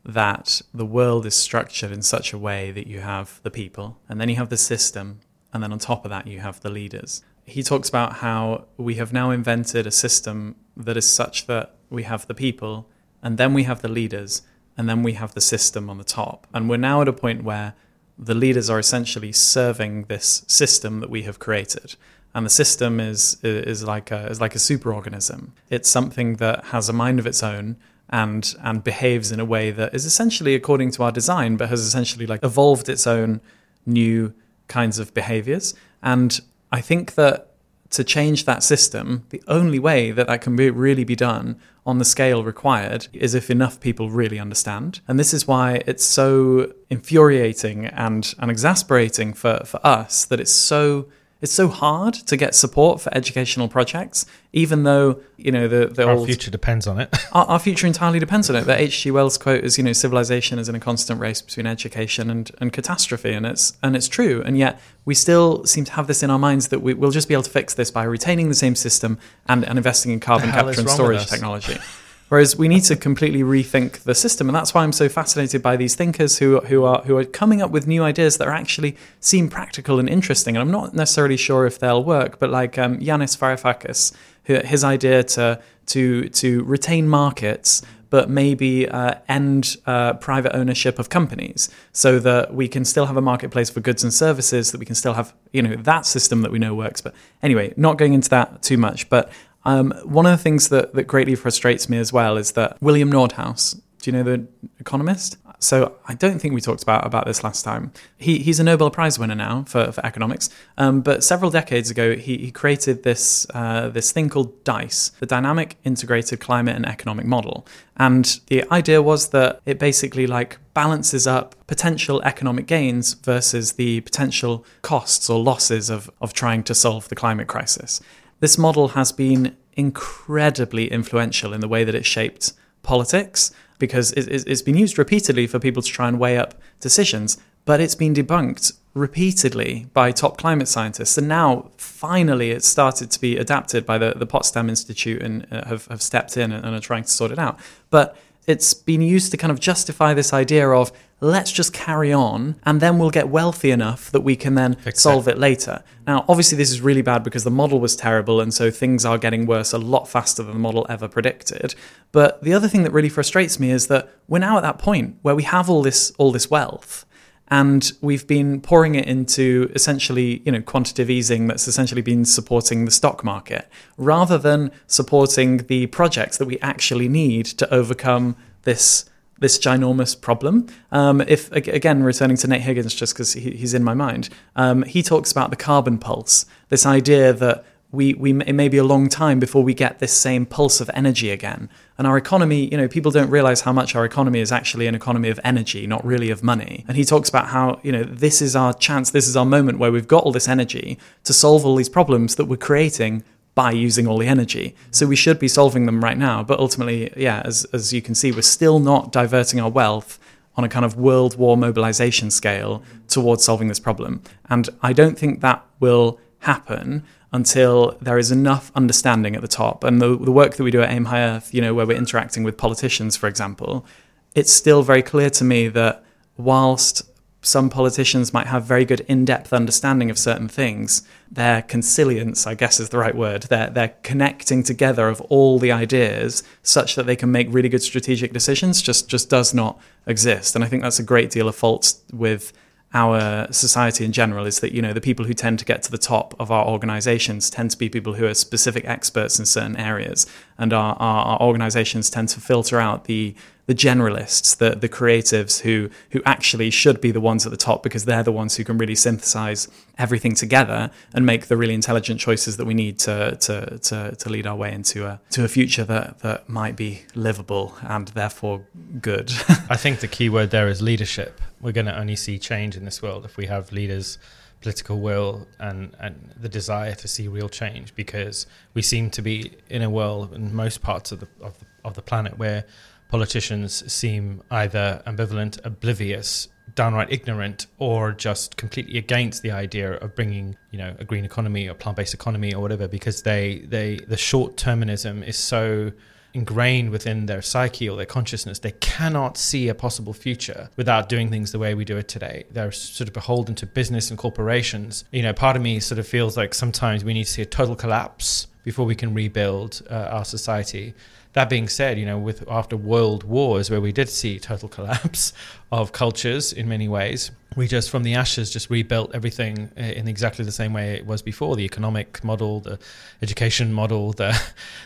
that the world is structured in such a way that you have the people, and then you have the system, and then on top of that, you have the leaders. He talks about how we have now invented a system that is such that we have the people, and then we have the leaders, and then we have the system on the top. And we're now at a point where the leaders are essentially serving this system that we have created. And the system is is like a is like a superorganism. It's something that has a mind of its own and and behaves in a way that is essentially according to our design, but has essentially like evolved its own new kinds of behaviors. And I think that to change that system, the only way that that can be, really be done on the scale required is if enough people really understand. And this is why it's so infuriating and, and exasperating for, for us that it's so it's so hard to get support for educational projects, even though you know the the Our old future depends on it. our, our future entirely depends on it. The H.G. Wells quote is, you know, civilization is in a constant race between education and, and catastrophe, and it's and it's true. And yet we still seem to have this in our minds that we, we'll just be able to fix this by retaining the same system and, and investing in carbon capture and storage technology. Whereas we need to completely rethink the system, and that's why I'm so fascinated by these thinkers who who are who are coming up with new ideas that are actually seem practical and interesting. And I'm not necessarily sure if they'll work, but like um, Yanis Varoufakis, his idea to to to retain markets but maybe uh, end uh, private ownership of companies so that we can still have a marketplace for goods and services that we can still have you know that system that we know works but anyway not going into that too much but um, one of the things that, that greatly frustrates me as well is that William Nordhaus, do you know the economist? So I don't think we talked about, about this last time. He, he's a Nobel Prize winner now for, for economics, um, but several decades ago he, he created this uh, this thing called DICE, the Dynamic Integrated Climate and Economic Model, and the idea was that it basically like balances up potential economic gains versus the potential costs or losses of, of trying to solve the climate crisis. This model has been incredibly influential in the way that it shaped politics because it, it- it's been used repeatedly for people to try and weigh up decisions, but it's been debunked repeatedly by top climate scientists. And now, finally, it's started to be adapted by the, the Potsdam Institute and uh, have, have stepped in and are trying to sort it out. But it's been used to kind of justify this idea of let's just carry on and then we'll get wealthy enough that we can then solve it later. Now, obviously, this is really bad because the model was terrible, and so things are getting worse a lot faster than the model ever predicted. But the other thing that really frustrates me is that we're now at that point where we have all this all this wealth, and we've been pouring it into essentially, you know, quantitative easing that's essentially been supporting the stock market rather than supporting the projects that we actually need to overcome this this ginormous problem. Um, if again returning to Nate Hagens, just because he, he's in my mind, um, he talks about the carbon pulse. This idea that we, we it may be a long time before we get this same pulse of energy again. And our economy, you know, people don't realize how much our economy is actually an economy of energy, not really of money. And he talks about how, you know, this is our chance, this is our moment where we've got all this energy to solve all these problems that we're creating by using all the energy. So we should be solving them right now. But ultimately, yeah, as, as you can see, we're still not diverting our wealth on a kind of world war mobilization scale towards solving this problem. And I don't think that will happen until there is enough understanding at the top. And the, the work that we do at AimHi Earth, you know, where we're interacting with politicians, for example, it's still very clear to me that whilst some politicians might have very good in-depth understanding of certain things. Their consilience, I guess, is the right word. They're they're connecting together of all the ideas such that they can make really good strategic decisions. Just just does not exist, and I think that's a great deal of fault with our society in general is that you know the people who tend to get to the top of our organizations tend to be people who are specific experts in certain areas and our, our, our organizations tend to filter out the the generalists the the creatives who who actually should be the ones at the top because they're the ones who can really synthesize everything together and make the really intelligent choices that we need to to to, to lead our way into a to a future that that might be livable and therefore good I think the key word there is leadership. We're going to only see change in this world if we have leaders, political will, and, and the desire to see real change. Because we seem to be in a world in most parts of the of the, of the planet where politicians seem either ambivalent, oblivious, downright ignorant or just completely against the idea of bringing, you know, a green economy or plant-based economy or whatever because they they the short-termism is so ingrained within their psyche or their consciousness, they cannot see a possible future without doing things the way we do it today. They're sort of beholden to business and corporations. You know, part of me sort of feels like sometimes we need to see a total collapse before we can rebuild uh, our society. That being said, you know, with after world wars where we did see total collapse of cultures in many ways, we just from the ashes just rebuilt everything uh, in exactly the same way it was before. The economic model the education model the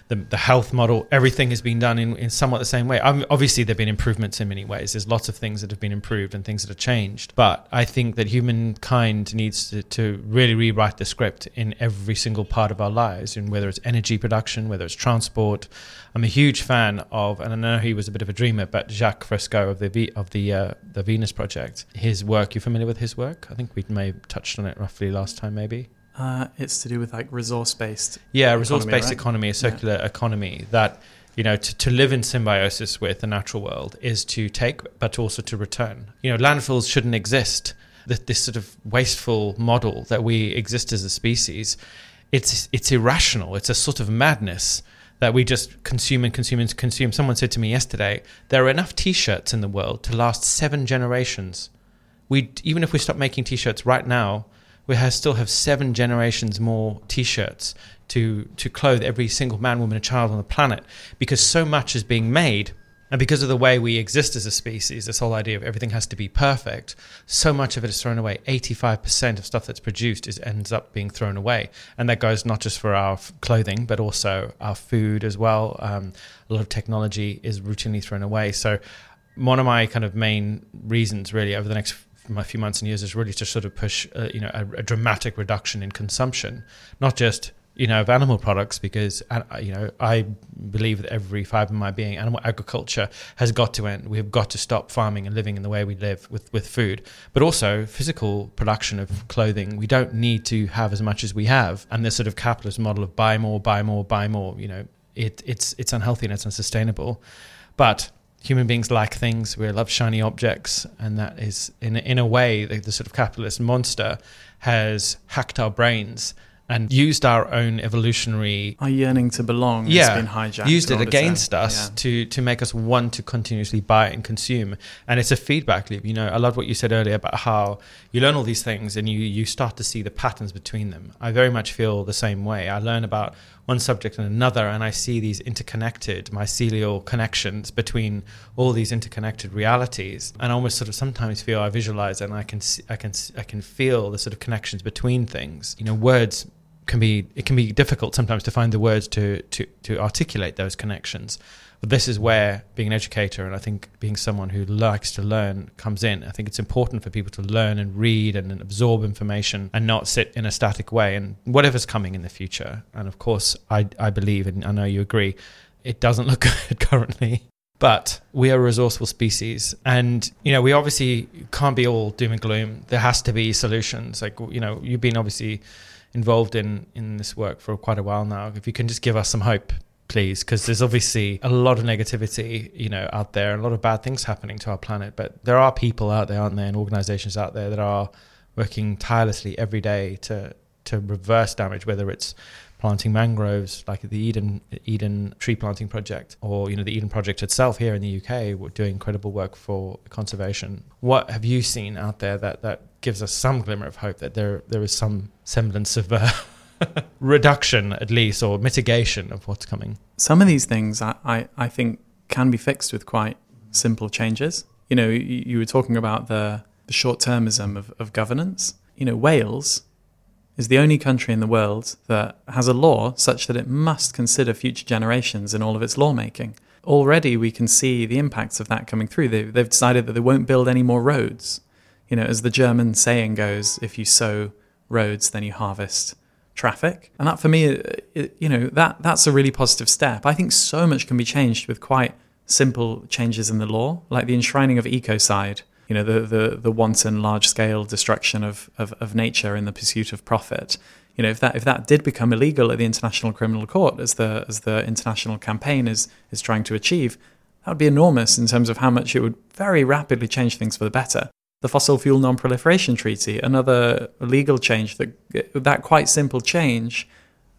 the, the health model everything has been done in, in somewhat the same way. Obviously there have been improvements in many ways. There's lots of things that have been improved and things that have changed. But i think that humankind needs to, to really rewrite the script in every single part of our lives and whether it's energy production whether it's transport i'm a huge fan of and i know he was a bit of a dreamer but Jacque Fresco of the of the uh, the venus project his work you familiar with his work? I think we may have touched on it roughly last time, maybe. Uh, it's to do with like resource based. Yeah, resource based right? economy, a circular yeah. economy that you know to, to live in symbiosis with the natural world is to take, but also to return. You know, landfills shouldn't exist. This, this sort of wasteful model that we exist as a species, it's it's irrational. It's a sort of madness that we just consume and consume and consume. Someone said to me yesterday, there are enough T-shirts in the world to last seven generations we even if we stop making t-shirts right now, we have, still have seven generations more t-shirts to to clothe every single man, woman, and child on the planet because so much is being made. And because of the way we exist as a species, this whole idea of everything has to be perfect, so much of it is thrown away. 85% of stuff that's produced is ends up being thrown away. And that goes not just for our clothing, but also our food as well. Um, a lot of technology is routinely thrown away. So, one of my kind of main reasons, really, over the next a few months and years is really to sort of push, uh, you know, a, a, dramatic reduction in consumption, not just you know of animal products, because uh, you know I believe that every fiber of my being, animal agriculture has got to end. We've got to stop farming and living in the way we live with with food, but also physical production of clothing. We don't need to have as much as we have, and this sort of capitalist model of buy more, buy more, buy more. You know, it, it's it's unhealthy and it's unsustainable, but human beings like things. We love shiny objects, and that is, in in a way, the, the sort of capitalist monster has hacked our brains and used our own evolutionary our yearning to belong yeah, has been hijacked used it against us yeah. to to make us want to continuously buy and consume. And it's a feedback loop you know i love what you said earlier about how you learn all these things and you you start to see the patterns between them. I very much feel the same way. I learn about one subject and another, and I see these interconnected mycelial connections between all these interconnected realities, and I almost sort of sometimes feel I visualize and I can I can I can feel the sort of connections between things. You know, words can be it can be difficult sometimes to find the words to to to articulate those connections. But this is where being an educator and I think being someone who likes to learn comes in. I think it's important for people to learn and read and absorb information and not sit in a static way and whatever's coming in the future. And of course, I, I believe, and I know you agree, it doesn't look good currently. But we are a resourceful species. And, you know, we obviously can't be all doom and gloom. There has to be solutions. Like, you know, you've been obviously involved in, in this work for quite a while now. If you can just give us some hope please, because there's obviously a lot of negativity, you know, out there, and a lot of bad things happening to our planet. But there are people out there, aren't there, and organisations out there that are working tirelessly every day to to reverse damage, whether it's planting mangroves like the Eden Eden tree planting project or you know the Eden project itself here in the UK we're doing incredible work for conservation what have you seen out there that that gives us some glimmer of hope that there there is some semblance of uh, reduction, at least, or mitigation of what's coming. Some of these things I, I, I think can be fixed with quite simple changes. You know, you, you were talking about the, the short termism of, of governance. You know, Wales is the only country in the world that has a law such that it must consider future generations in all of its lawmaking. Already, we can see the impacts of that coming through. They, they've decided that they won't build any more roads. You know, as the German saying goes, if you sow roads, then you harvest traffic. And that for me, it, you know, that that's a really positive step. I think so much can be changed with quite simple changes in the law, like the enshrining of ecocide. You know, the the, the wanton large scale destruction of, of, of nature in the pursuit of profit. You know, if that if that did become illegal at the International Criminal Court, as the as the international campaign is is trying to achieve, that would be enormous in terms of how much it would very rapidly change things for the better. The Fossil Fuel Non-Proliferation Treaty, another legal change that that quite simple change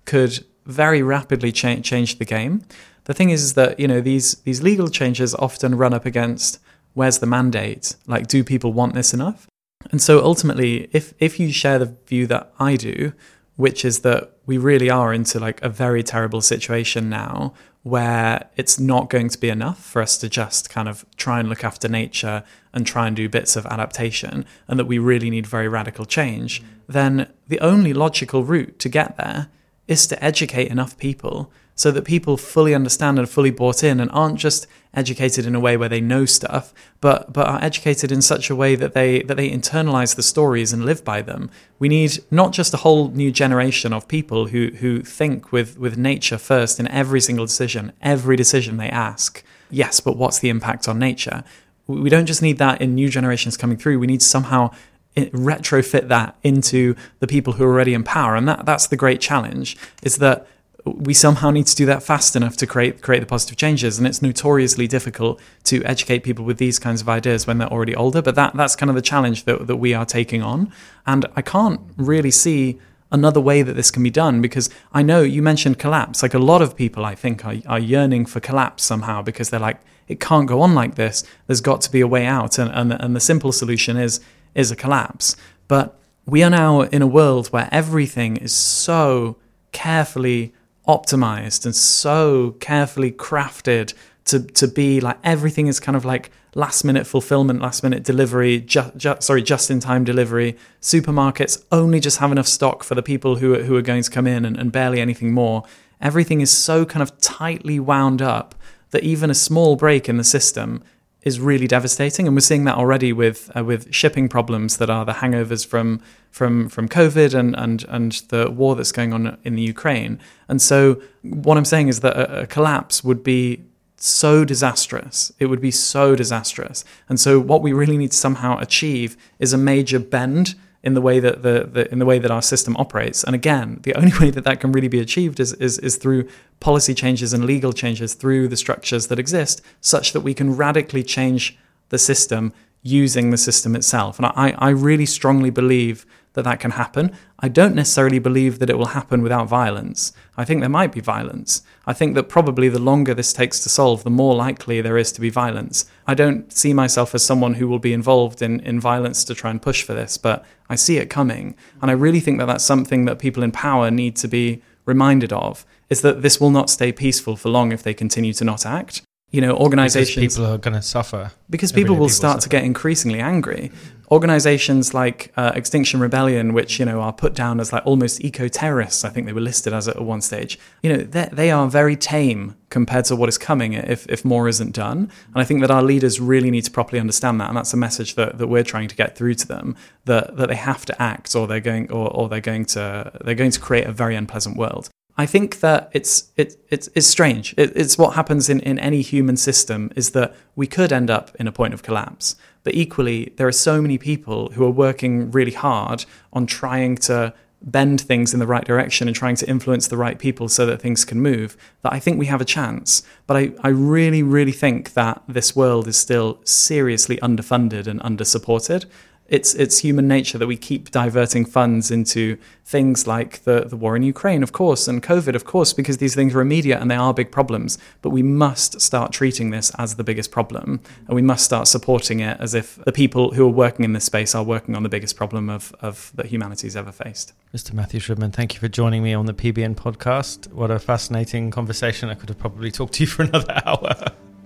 could very rapidly cha- change the game. The thing is, is that you know these these legal changes often run up against where's the mandate? Like, do people want this enough? And so ultimately, if if you share the view that I do, which is that we really are into like a very terrible situation now where it's not going to be enough for us to just kind of try and look after nature and try and do bits of adaptation and that we really need very radical change, then the only logical route to get there is to educate enough people so that people fully understand and fully bought in and aren't just educated in a way where they know stuff, but but are educated in such a way that they that they internalize the stories and live by them. We need not just a whole new generation of people who who think with with nature first in every single decision, every decision they ask. Yes, but what's the impact on nature? We don't just need that in new generations coming through. We need somehow eh, retrofit that into the people who are already in power, and that that's the great challenge. Is that we somehow need to do that fast enough to create create the positive changes. And it's notoriously difficult to educate people with these kinds of ideas when they're already older but that that's kind of the challenge that, that we are taking on. And i can't really see another way that this can be done because i know you mentioned collapse. Like a lot of people i think are, are yearning for collapse somehow because they're like it can't go on like this. There's got to be a way out. And, and, and the simple solution is is a collapse. But we are now in a world where everything is so carefully optimized and so carefully crafted to to be like everything is kind of like last minute fulfillment, last minute delivery, ju- ju- sorry, just in time delivery. Supermarkets only just have enough stock for the people who are, who are going to come in and, and barely anything more. Everything is so kind of tightly wound up that even a small break in the system is really devastating, and we're seeing that already with uh, with shipping problems that are the hangovers from from from COVID and and and the war that's going on in the Ukraine. And so, what I'm saying is that a, a collapse would be so disastrous. It would be so disastrous. And so, what we really need to somehow achieve is a major bend in the way that the, the, in the way that our system operates. And again, the only way that that can really be achieved is, is is through policy changes and legal changes through the structures that exist, such that we can radically change the system using the system itself. And I, I really strongly believe that that can happen. I don't necessarily believe that it will happen without violence. I think there might be violence. I think that probably the longer this takes to solve, the more likely there is to be violence. I don't see myself as someone who will be involved in, in violence to try and push for this, but I see it coming. And I really think that that's something that people in power need to be reminded of is that this will not stay peaceful for long if they continue to not act you know organizations because people are going to suffer because people will people start suffer. to get increasingly angry organizations like uh, extinction rebellion which you know are put down as like almost eco-terrorists i think they were listed as at one stage you know they are very tame compared to what is coming if, if more isn't done. And i think that our leaders really need to properly understand that. And that's a message that, that we're trying to get through to them that, that they have to act or they're going or, or they're going to they're going to create a very unpleasant world I think that it's it, it's it's strange. It, it's what happens in, in any human system is that we could end up in a point of collapse. But equally, there are so many people who are working really hard on trying to bend things in the right direction and trying to influence the right people so that things can move that I think we have a chance. But I, I really, really think that this world is still seriously underfunded and undersupported it's it's human nature that we keep diverting funds into things like the, the war in Ukraine, of course, and COVID, of course, because these things are immediate and they are big problems. But we must start treating this as the biggest problem, and we must start supporting it as if the people who are working in this space are working on the biggest problem of, of that humanity's ever faced. Mr. Matthew Shribman, thank you for joining me on the PBN podcast. What a fascinating conversation. I could have probably talked to you for another hour,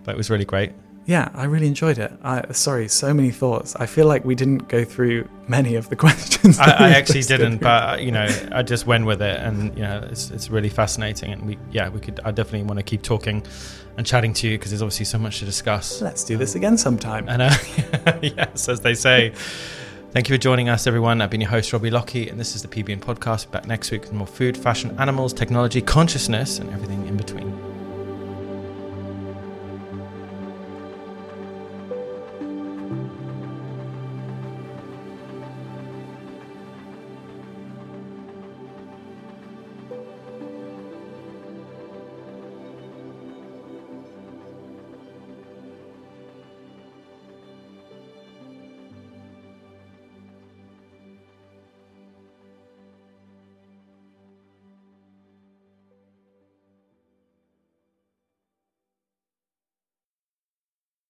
but it was really great yeah, I really enjoyed it. I, sorry, so many thoughts. I feel like we didn't go through many of the questions. I, I actually didn't, but you know, I just went with it, and you know, it's it's really fascinating, and we yeah, we could. I definitely want to keep talking and chatting to you because there's obviously so much to discuss. Let's do this again sometime. And uh, yes, as they say. Thank you for joining us, everyone. I've been your host, Robbie Lockie, and this is the PBN podcast. Back next week with more food, fashion, animals, technology, consciousness, and everything in between.